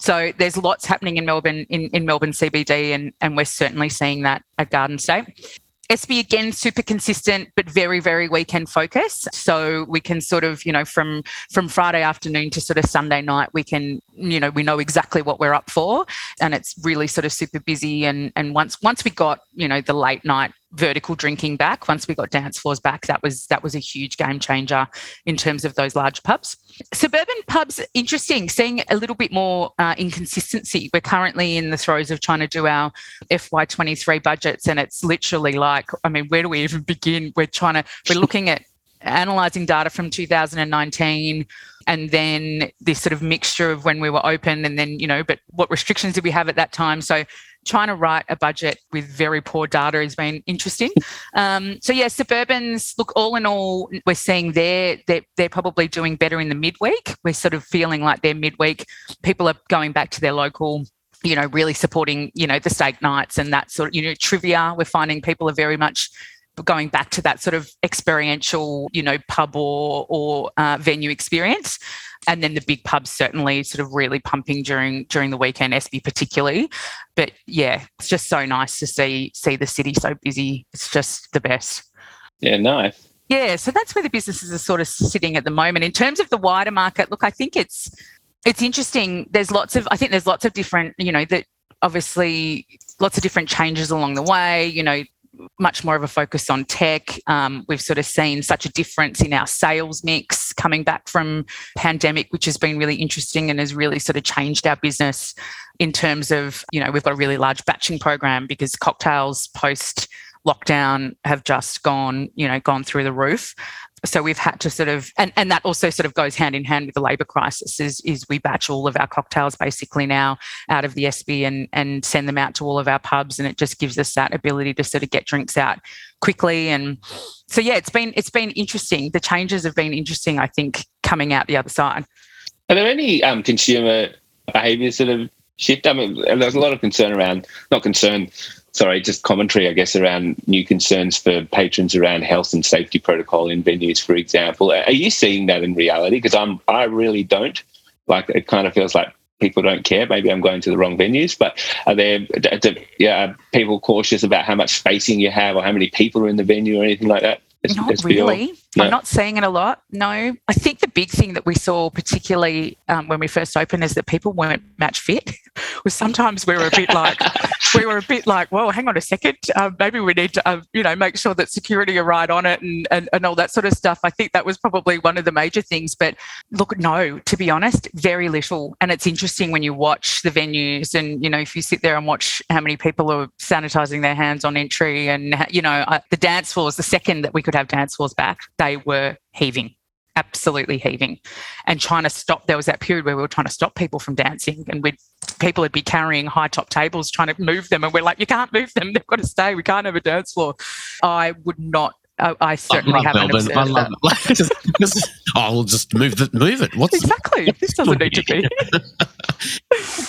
So there's lots happening in melbourne in, in melbourne cbd and and we're certainly seeing that at garden state Espy again, super consistent, but very, very weekend focused. So we can sort of, you know, from from Friday afternoon to sort of Sunday night, we can, you know, we know exactly what we're up for, and it's really sort of super busy. And and once once we got, you know, the late night vertical drinking back. Once we got dance floors back that was that was a huge game changer in terms of those large pubs. Suburban pubs interesting seeing a little bit more uh, inconsistency. We're currently in the throes of trying to do our fy23 budgets and it's literally like i mean where do we even begin? We're trying to we're looking at analyzing data from 2019 and then this sort of mixture of when we were open and then you know but what restrictions did we have at that time? So trying to write a budget with very poor data has been interesting. Um, so yeah, suburbans look all in all, we're seeing they're, they're they're probably doing better in the midweek. We're sort of feeling like they're midweek. People are going back to their local you know, really supporting, you know, the steak nights and that sort of, you know, trivia. We're finding people are very much going back to that sort of experiential, you know, pub or or uh, venue experience and then the big pubs certainly sort of really pumping during during the weekend, Espy particularly. But yeah, it's just so nice to see see the city so busy. It's just the best. Yeah, nice. Yeah, so that's where the businesses are sort of sitting at the moment. In terms of the wider market, look, I think it's it's interesting. There's lots of I think there's lots of different, you know, that obviously lots of different changes along the way. You know, much more of a focus on tech. Um, we've sort of seen such a difference in our sales mix coming back from pandemic, which has been really interesting and has really sort of changed our business in terms of, you know, we've got a really large batching program because cocktails post lockdown have just gone, you know, gone through the roof so we've had to sort of and, and that also sort of goes hand in hand with the labor crisis is, is we batch all of our cocktails basically now out of the Espy and and send them out to all of our pubs and it just gives us that ability to sort of get drinks out quickly. And so yeah it's been it's been interesting. The changes have been interesting i think coming out the other side. Are there any um, consumer behaviors that have shifted i mean there's a lot of concern around not concern sorry, just commentary, I guess, around new concerns for patrons around health and safety protocol in venues, for example. Are you seeing that in reality? Because I'm, I really don't. Like, it kind of feels like people don't care. Maybe I'm going to the wrong venues, but are there, yeah, are people cautious about how much spacing you have or how many people are in the venue or anything like that? Not really. No. I'm not seeing it a lot. No. I think the big thing that we saw, particularly um, when we first opened, is that people weren't match fit. was sometimes we were a bit like, we were a bit like, well, hang on a second, uh, maybe we need to, uh, you know, make sure that security are right on it and, and and all that sort of stuff. I think that was probably one of the major things. But look, no, to be honest, very little. And it's interesting when you watch the venues and you know if you sit there and watch how many people are sanitizing their hands on entry and you know uh, the dance floors. The second that we could have dance floors back, they were heaving absolutely heaving and trying to stop there was that period where we were trying to stop people from dancing and we'd people would be carrying high top tables trying to move them and we're like you can't move them they've got to stay we can't have a dance floor i would not I, I certainly I haven't Melbourne. I observed love that. it. Just- just- oh, just move the move it. What's exactly this doesn't need to be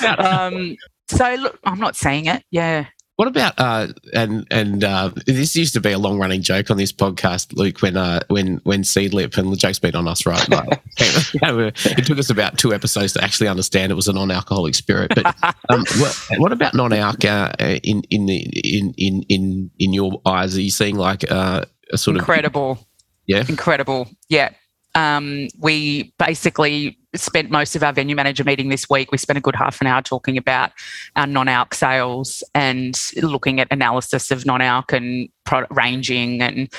um so look i'm not saying it yeah What about uh and and uh this used to be a long running joke on this podcast, Luke, when uh when when Seedlip and the joke's been on us, right? Like, it took us about two episodes to actually understand it was a non alcoholic spirit. But um what, what about non alc uh, in in the in in in in your eyes? Are you seeing like uh a sort of incredible yeah? incredible yeah um, we basically spent most of our venue manager meeting this week. We spent a good half an hour talking about our non-alc sales and looking at analysis of non-alc and product ranging and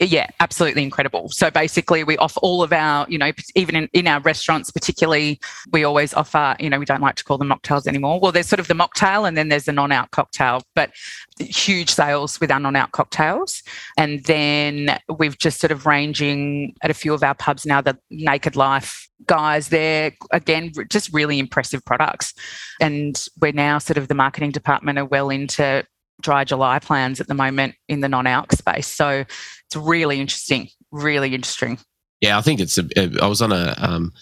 yeah, absolutely incredible. So basically, we offer all of our, you know, even in, in our restaurants, particularly, we always offer, you know, we don't like to call them mocktails anymore. Well, there's sort of the mocktail and then there's the non out cocktail, but huge sales with our non out cocktails. And then we've just sort of ranging at a few of our pubs now, the Naked Life guys there, again, just really impressive products. And we're now sort of the marketing department are well into dry July plans at the moment in the non-alc space. So it's really interesting, really interesting. Yeah, I think it's a I was on a um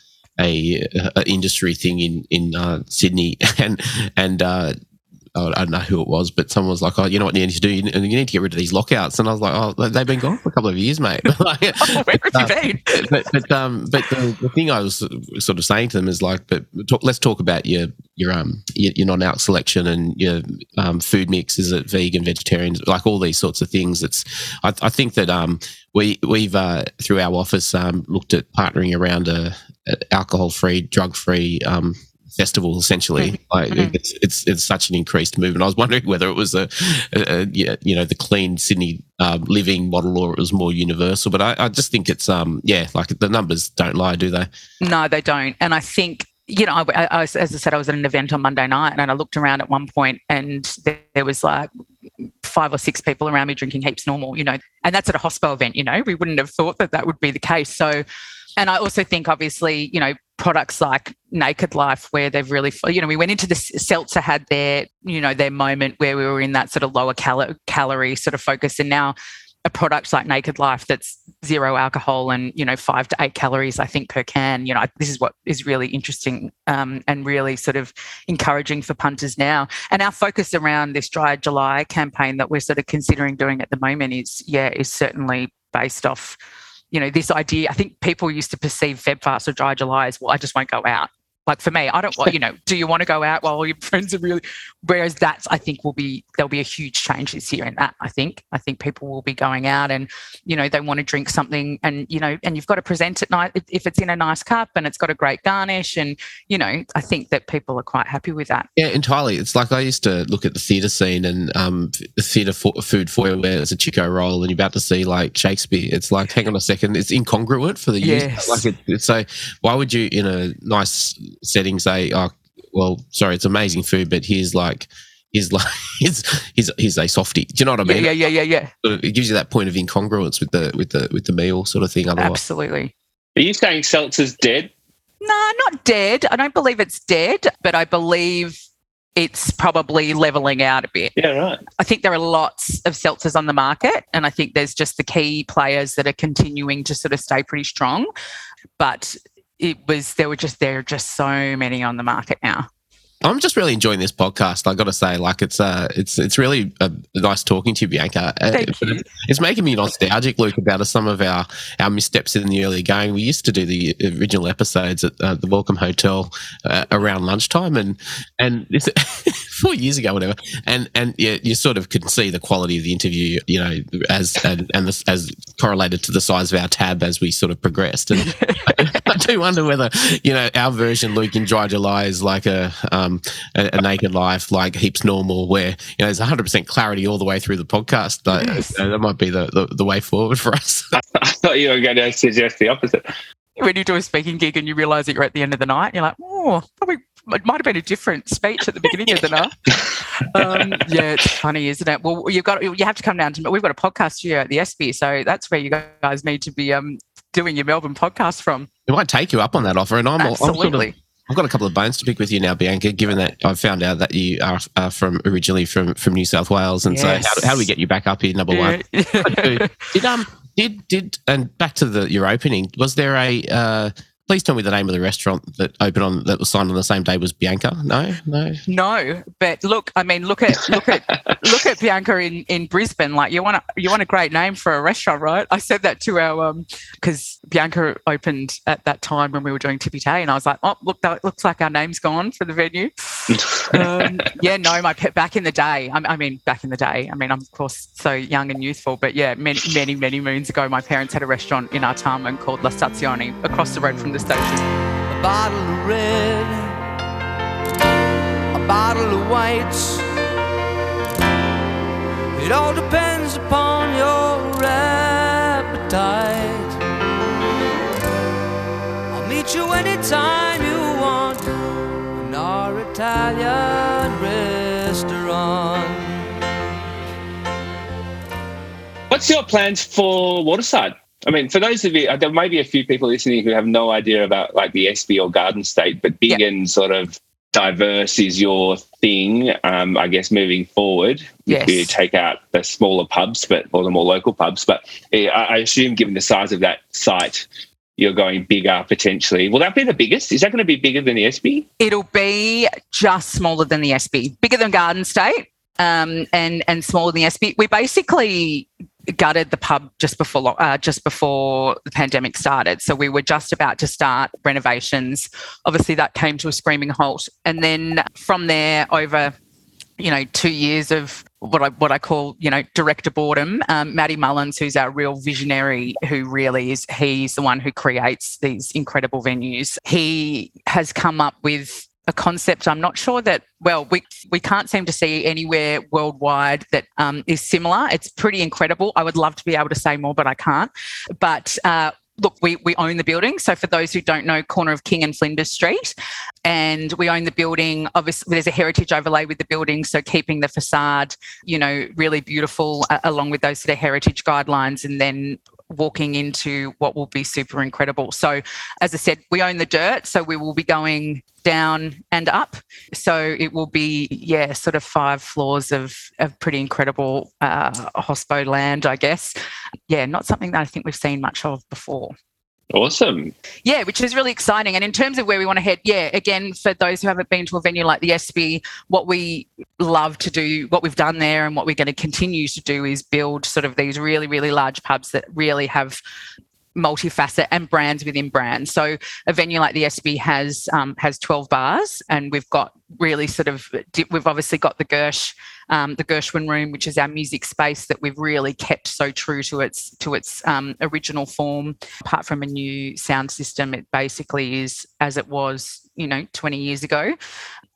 a, a industry thing in in uh, Sydney, and and uh, I don't know who it was, but someone was like, "Oh, you know what you need to do? You you need to get rid of these lockouts." And I was like, "Oh, they've been gone for a couple of years, mate." Like, Oh, where have you been? but but um but the, the thing I was sort of saying to them is like, but talk, let's talk about your your um your, your non-alc selection and your um, food mix. Is it vegan, vegetarian, like all these sorts of things? It's I, I think that um we we've uh, through our office um looked at partnering around a, a alcohol-free, drug-free um festival essentially like Mhm. it's it's it's such an increased movement i was wondering whether it was a, a, a yeah, you know the clean sydney um, living model or it was more universal but I, I just think it's um yeah like the numbers don't lie do they No, they don't. And I think, you know, I, I, as I said, I was at an event on Monday night and I looked around at one point and there, there was like five or six people around me drinking heaps normal, you know, and that's at a hospital event, you know, we wouldn't have thought that that would be the case. So, and I also think, obviously, you know, products like Naked Life, where they've really, you know, we went into the Seltzer had their, you know, their moment where we were in that sort of lower cal- calorie sort of focus. And now a product like Naked Life that's zero alcohol and, you know, five to eight calories, I think, per can, you know, this is what is really interesting um, and really sort of encouraging for punters now. And our focus around this Dry July campaign that we're sort of considering doing at the moment is, yeah, is certainly based off you know, this idea, I think people used to perceive Feb fast or dry July as, well, I just won't go out. Like for me, I don't want, you know, do you want to go out while all your friends are really, whereas that's, I think will be, there'll be a huge change this year in that, I think. I think people will be going out and, you know, they want to drink something and, you know, and you've got to present it nice, if it's in a nice cup and it's got a great garnish. And, you know, I think that people are quite happy with that. Yeah, entirely. It's like I used to look at the theatre scene and um, the theatre fo- food foyer where it's a Chiko Roll and you're about to see like Shakespeare. It's like, hang on a second, it's incongruent for the. Yes. Like it, it's so, why would you in a nice setting say, oh, well, sorry, it's amazing food, but here's like, here's like, here's, here's, here's a softie. Do you know what I mean? yeah, yeah, yeah, yeah. Sort It gives you that point of incongruence with the with the with the meal sort of thing. Otherwise, Absolutely. Are you saying seltzer's dead? No, not dead. I don't believe it's dead, but I believe it's probably leveling out a bit. Yeah, right. I think there are lots of seltzers on the market, and I think there's just the key players that are continuing to sort of stay pretty strong. But it was there were just there are just so many on the market now. I'm just really enjoying this podcast. I got to say, like it's uh, it's it's really uh, nice talking to you, Bianca. Uh, Thank you. It's, making me nostalgic, Luke, about some of our our missteps in the early going. We used to do the original episodes at uh, the Welcome Hotel uh, around lunchtime, and and this, four years ago, whatever. And and yeah, you sort of could see the quality of the interview, you know, as and and this, as correlated to the size of our tab as we sort of progressed. And I do wonder whether you know our version, Luke in Dry July, is like a um, um, a, a, naked life like heaps normal, where you know there's 100 percent clarity all the way through the podcast. But, yes. uh, that might be the, the, the way forward for us. I thought you were going to suggest the opposite. When you do a speaking gig and you realise that you're at the end of the night, you're like, oh, probably it might have been a different speech at the beginning of the night. Um, yeah, it's funny, isn't it? Well, you've got you have to come down to. We've got a podcast studio at the Espy, so that's where you guys need to be um, doing your Melbourne podcast from. It might take you up on that offer, and I'm absolutely. I'm sort of, I've got a couple of bones to pick with you now, Bianca. Given that I've found out that you are, are from originally from from New South Wales, and yes. so how, how, do we get you back up here, number one? did um did did and back to the your opening? Was there a uh, Please tell me the name of the restaurant that opened on that was signed on the same day was Bianca. No, no, no. But look, I mean, look at look at look at Bianca in, in Brisbane. Like you want a, you want a great name for a restaurant, right? I said that to our um because Bianca opened at that time when we were doing Tippy Tay, and I was like, oh look, that looks like our name's gone for the venue. um, yeah, no, my pet back in the day. I, I mean, back in the day. I mean, I'm of course so young and youthful, but yeah, many many many moons ago, my parents had a restaurant in Artarmon called La Stazione across the road from the station. A bottle of red, a bottle of whites. It all depends upon your appetite. I'll meet you anytime you want in our Italian restaurant. What's your plans for Waterside? I mean, for those of you, uh, there may be a few people listening who have no idea about like the Espy or Garden State, but big and sort of diverse is your thing. Um, I guess moving forward, yes. if you take out the smaller pubs, but or the more local pubs, but I, I assume given the size of that site, you're going bigger potentially. Will that be the biggest? Is that going to be bigger than the Espy? It'll be just smaller than the Espy, bigger than Garden State, um, and and smaller than the Espy. We basically gutted the pub just before uh, just before the pandemic started. So we were just about to start renovations. Obviously, that came to a screaming halt, and then from there over, you know, two years of what I what I call you know director boredom. Um, Mullins, who's our real visionary, who really is he's the one who creates these incredible venues. He has come up with a concept I'm not sure that, well, we, we can't seem to see anywhere worldwide that um, is similar. It's pretty incredible. I would love to be able to say more, but I can't. But uh, look, we, we own the building. So for those who don't know, corner of King and Flinders Street, and we own the building. Obviously, there's a heritage overlay with the building, so keeping the facade, you know, really beautiful, uh, along with those sort of heritage guidelines, and then walking into what will be super incredible. So, as I said, we own the dirt, so we will be going down and up. So it will be, yeah, sort of five floors of, of pretty incredible uh, hospo land, I guess. Yeah, not something that I think we've seen much of before. Awesome. Yeah, which is really exciting. And in terms of where we want to head, yeah, again, for those who haven't been to a venue like the Espy, what we love to do, what we've done there, and what we're going to continue to do is build sort of these really, really large pubs that really have multifaceted and brands within brands. So a venue like the Espy has um, has 12 bars, and we've got really sort of we've obviously got the Gersh um, the Gershwin Room, which is our music space that we've really kept so true to its to its um, original form. Apart from a new sound system, it basically is as it was, you know, 20 years ago.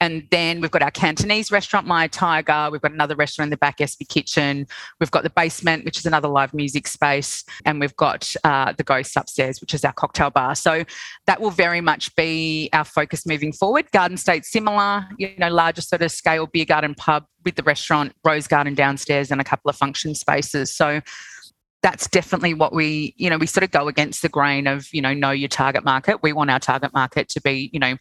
And then we've got our Cantonese restaurant, Mya Tiger. We've got another restaurant in the back, Espy Kitchen. We've got the basement, which is another live music space. And we've got uh, the Ghost upstairs, which is our cocktail bar. So that will very much be our focus moving forward. Garden State, similar, you know, larger sort of scale beer garden pub with the restaurant, rose garden downstairs, and a couple of function spaces. So that's definitely what we, you know, we sort of go against the grain of, you know, know your target market. We want our target market to be, you know,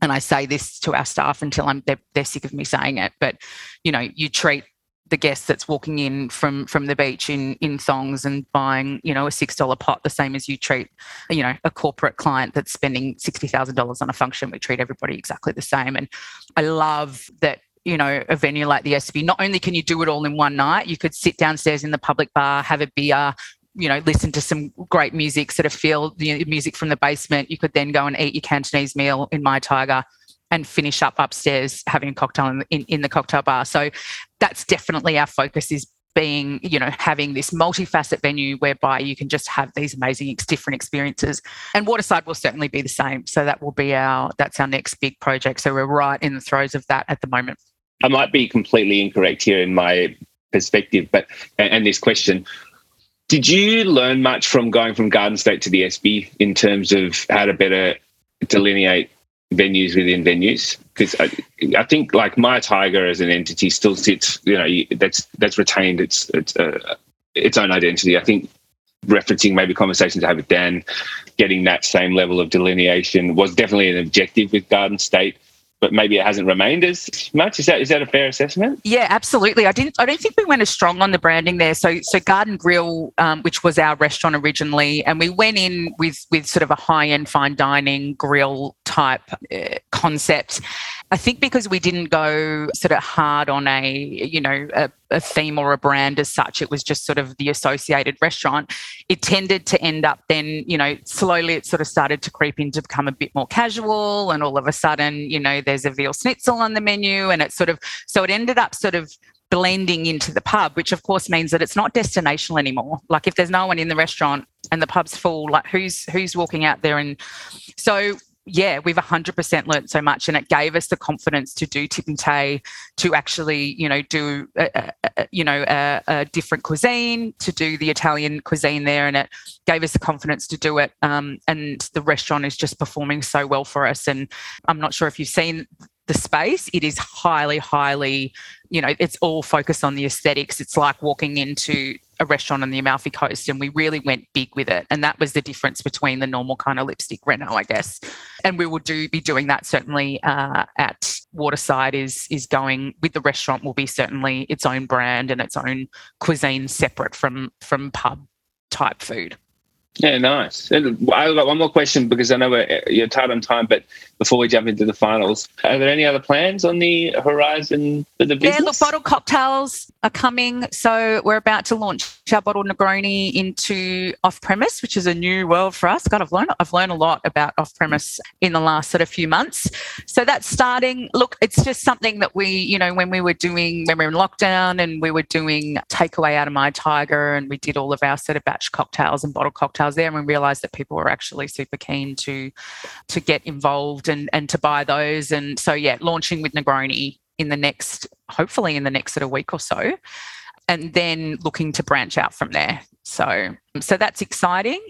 and I say this to our staff until I'm they're, they're sick of me saying it, but you know, you treat the guest that's walking in from from the beach in in thongs and buying you know a six dollar pot the same as you treat you know a corporate client that's spending sixty thousand dollars on a function. We treat everybody exactly the same. And i love that you know, a venue like the Espy, not only can you do it all in one night, you could sit downstairs in the public bar, have a beer, you know, listen to some great music, sort of feel the music from the basement. You could then go and eat your Cantonese meal in Mya Tiger and finish up upstairs having a cocktail in, in, in the cocktail bar. So that's definitely our focus is being, you know, having this multifaceted venue whereby you can just have these amazing different experiences. And Waterside will certainly be the same. So that will be our that's our next big project. So we're right in the throes of that at the moment. I might be completely incorrect here in my perspective, but and this question. Did you learn much from going from Garden State to the Espy in terms of how to better delineate venues within venues? Because I, I, think like Mya Tiger as an entity still sits, you know, that's that's retained its its uh, its own identity. I think referencing maybe conversations I had with Dan, getting that same level of delineation was definitely an objective with Garden State but maybe it hasn't remained as much. Is that is that a fair assessment? Yeah, absolutely. I didn't. I don't think we went as strong on the branding there. So so Garden Grill, um, which was our restaurant originally, and we went in with with sort of a high end fine dining grill type uh, concept. I think because we didn't go sort of hard on a you know a, a, theme or a brand as such, it was just sort of the associated restaurant. It tended to end up then you know slowly it sort of started to creep in to become a bit more casual, and all of a sudden you know there's a veal schnitzel on the menu, and it sort of so it ended up sort of blending into the pub, which of course means that it's not destinational anymore. Like if there's no one in the restaurant and the pub's full, like who's who's walking out there and so yeah, we've 100% learned so much and it gave us the confidence to do Tippy Tay, to actually, you know, do, a, a, you know, a, a, different cuisine, to do the Italian cuisine there. And it gave us the confidence to do it. Um, and the restaurant is just performing so well for us. And I'm not sure if you've seen the space, it is highly, highly, you know, it's all focused on the aesthetics. It's like walking into a restaurant on the Amalfi Coast, and we really went big with it. And that was the difference between the normal kind of lipstick Reno, I guess. And we will do be doing that certainly uh, at Waterside. Is is going with the restaurant will be certainly its own brand and its own cuisine separate from from pub type food. Yeah, nice. And I've got one more question because I know you're tight on time, but before we jump into the finals, are there any other plans on the horizon for the business? Yeah, look, bottled cocktails are coming. So we're about to launch our bottle Negroni into off premise, which is a new world for us. God, I've learned I've learned a lot about off premise in the last sort of few months. So that's starting. Look, it's just something that we, you know, when we were doing when we were in lockdown and we were doing takeaway out of Mya Tiger and we did all of our sort of batch cocktails and bottle cocktails there and we realized that people were actually super keen to to get involved and and to buy those. And so yeah launching with negroni in the next hopefully in the next sort of week or so and then looking to branch out from there. So so that's exciting.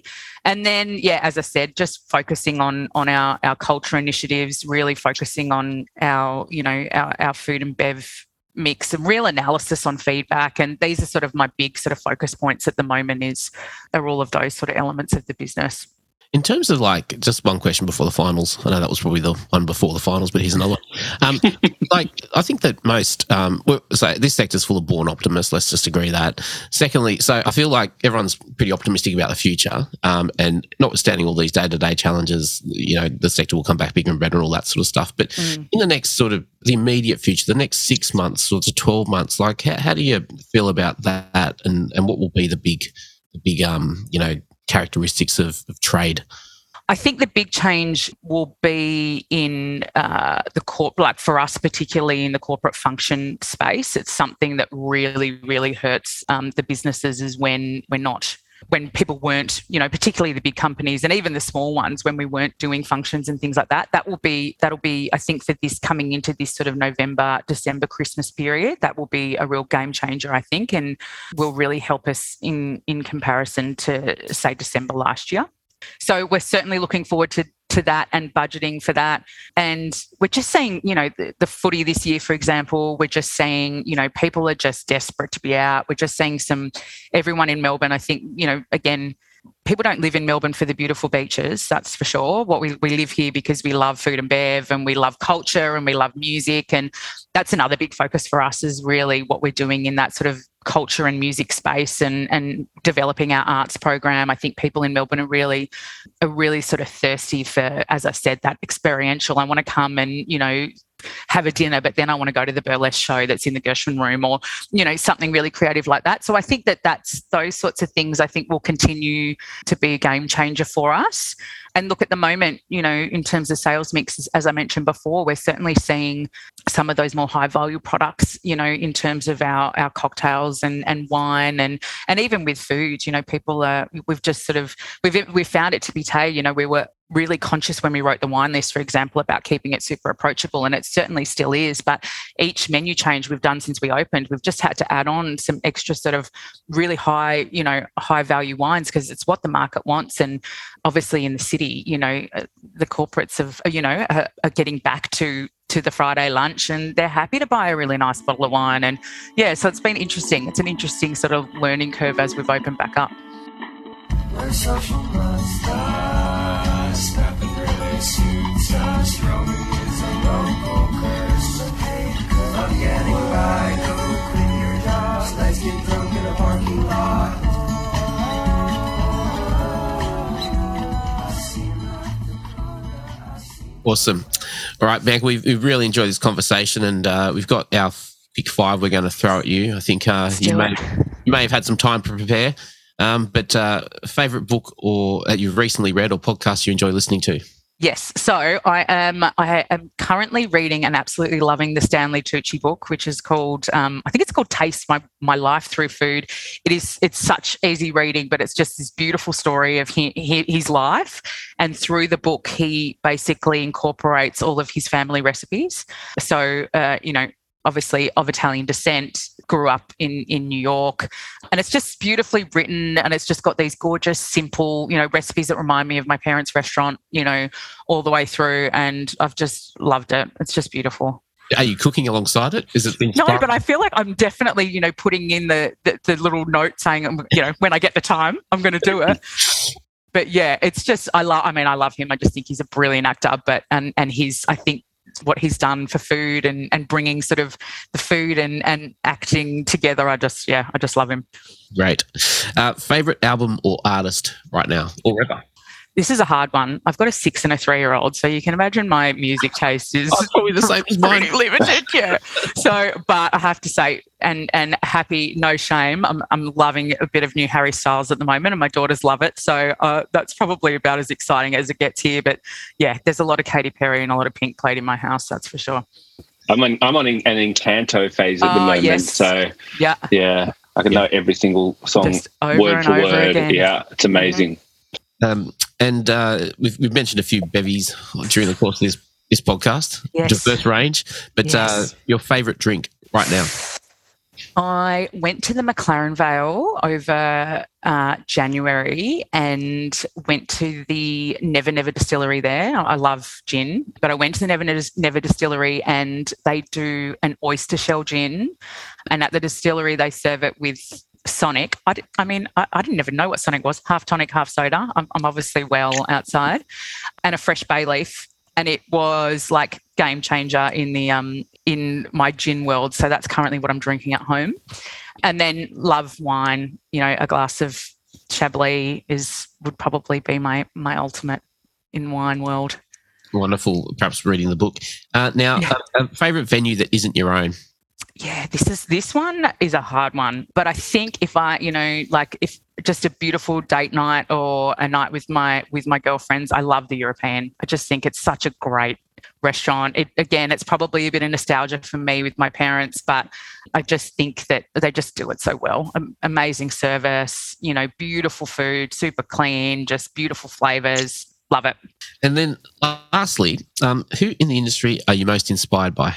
And then yeah as i said just focusing on on our our culture initiatives really focusing on our you know our, our food and bev mix and real analysis on feedback and these are sort of my big sort of focus points at the moment is are all of those sort of elements of the business in terms of like, just one question before the finals. I know that was probably the one before the finals, but here's another one. Um, like, I think that most, um, so this sector's full of born optimists. Let's just agree that. Secondly, so I feel like everyone's pretty optimistic about the future, um, and notwithstanding all these day to day challenges, you know, the sector will come back bigger and better and all that sort of stuff. But mm. in the next sort of the immediate future, the next six months or to twelve months, like, how, how do you feel about that, and and what will be the big, the big, um, you know, characteristics of, of trade? I think the big change will be in uh, the corp, like for us, particularly in the corporate function space. It's something that really, really hurts um, the businesses is when we're not when people weren't, you know, particularly the big companies and even the small ones, when we weren't doing functions and things like that, that will be that'll be, I think, for this coming into this sort of November, December, Christmas period, that will be a real game changer, I think, and will really help us in in comparison to say December last year. So we're certainly looking forward to to that and budgeting for that. And we're just saying, you know, the, the, footy this year, for example, we're just saying, you know, people are just desperate to be out. We're just seeing some, everyone in Melbourne, I think, you know, again, people don't live in Melbourne for the beautiful beaches, that's for sure. What we, we live here because we love food and bev and we love culture and we love music. And that's another big focus for us is really what we're doing in that sort of culture and music space and and developing our arts program. I think people in Melbourne are really are really sort of thirsty for, as I said, that experiential. I want to come and, you know, have a dinner, but then I want to go to the burlesque show that's in the Gershwin room or, you know, something really creative like that. So I think that that's those sorts of things I think will continue to be a game changer for us. And look, at the moment, you know, in terms of sales mix, as I mentioned before, we're certainly seeing some of those more high value products, you know, in terms of our, our cocktails and, and wine and and even with food, you know, people are we've just sort of we've we've found it to be Tay, you know, we were really conscious when we wrote the wine list, for example, about keeping it super approachable, and it certainly still is. But each menu change we've done since we opened, we've just had to add on some extra sort of really high, you know, high value wines because it's what the market wants. And obviously, in the city, you know, uh, the corporates have, you know, are, are getting back to to the Friday lunch and they're happy to buy a really nice bottle of wine. And yeah, so it's been interesting. It's an interesting sort of learning curve as we've opened back up. Awesome. All right, Meg, we've, we've really enjoyed this conversation and uh, we've got our pick five we're going to throw at you. I think uh, you, may, you may have had some time to prepare. Um, but uh, favorite book or that you've recently read or podcast you enjoy listening to? Yes. So I am I am currently reading and absolutely loving the Stanley Tucci book, which is called um, I think it's called Taste My My Life Through Food. It is it's such easy reading, but it's just this beautiful story of he, he, his life. And through the book, he basically incorporates all of his family recipes. So uh, you know, obviously of Italian descent, grew up in in New York, and it's just beautifully written, and it's just got these gorgeous, simple, you know, recipes that remind me of my parents' restaurant, you know, all the way through, and I've just loved it. It's just beautiful. Are you cooking alongside it? Is it no? But I feel like I'm definitely, you know, putting in the the, the little note saying, um, you know, when I get the time, I'm going to do it. but yeah, it's just I love. I mean, I love him. I just think he's a brilliant actor. But and and he's I think what he's done for food and, and bringing sort of the food and, and acting together. I just, yeah, I just love him. Great. Uh, favorite album or artist right now or ever? This is a hard one. I've got a six and a three year old, so you can imagine my music taste is probably the same as mine. limited, yeah. So, but I have to say, and and happy, no shame. I'm I'm loving a bit of new Harry Styles at the moment, and my daughters love it. So uh, that's probably about as exciting as it gets here. But yeah, there's a lot of Katy Perry and a lot of Pink played in my house. That's for sure. I'm on I'm on an Encanto phase at the oh, moment, yes. so yeah, yeah, I can know every single song word for word. Again. Yeah, it's amazing. Mm-hmm. Um, and uh, we've, we've mentioned a few bevies during the course of this, this podcast, yes. diverse range. But uh, yes. uh, your favourite drink right now? I went to the McLaren Vale over uh, January and went to the Never Never Distillery there. I love gin, but I went to the Never Never Distillery and they do an oyster shell gin. And at the distillery, they serve it with Sonic. I, I mean, I, I, didn't even know what Sonic was half tonic, half soda. I'm, I'm obviously well outside, and a fresh bay leaf. And it was like game changer in the um in my gin world. So that's currently what I'm drinking at home. And then love wine. You know, a glass of Chablis is would probably be my my ultimate in wine world. Wonderful. Perhaps reading the book. Uh, now, yeah. a, a favorite venue that isn't your own yeah, this is this one is a hard one. But I think if I, you know, like if just a beautiful date night or a night with my with my girlfriends, I love the European. I just think it's such a great restaurant. It, again, it's probably a bit of nostalgia for me with my parents, but I just think that they just do it so well. Um, amazing service, you know, beautiful food, super clean, just beautiful flavors. Love it. And then, lastly, um, who in the industry are you most inspired by?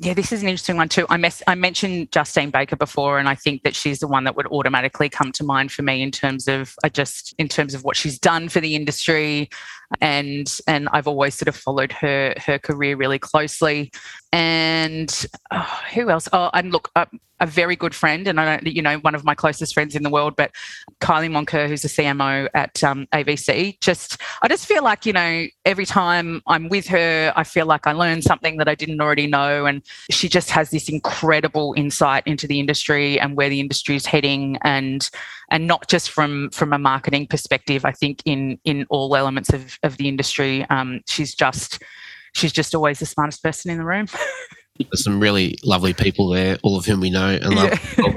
Yeah, this is an interesting one too. I, mess, I mentioned Justine Baker before, and I think that she's the one that would automatically come to mind for me in terms of I just in terms of what she's done for the industry, and and I've always sort of followed her her career really closely. And oh, who else? Oh, and look, uh, a very good friend, and I don't, you know, one of my closest friends in the world, but Kylie Moncur, who's a CMO at um, AVC. Just, I just feel like, you know, every time I'm with her, I feel like I learn something that I didn't already know, and she just has this incredible insight into the industry and where the industry is heading, and and not just from from a marketing perspective. I think in in all elements of of the industry, um, she's just she's just always the smartest person in the room. There's some really lovely people there, all of whom we know and love. Yeah.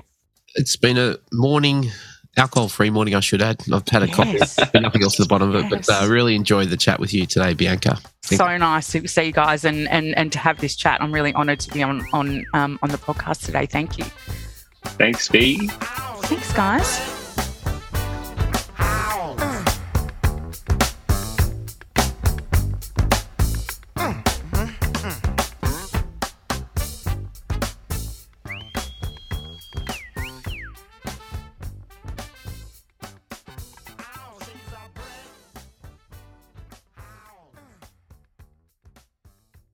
It's been a morning, alcohol free morning, I should add. I've had a Yes. coffee, nothing else at the bottom of it, but I uh, really enjoyed the chat with you today, Bianca. Thank so nice to see you guys and, and, and to have this chat. I'm really honoured to be on on um, on the podcast today. Thank you. Thanks, B. Thanks, guys.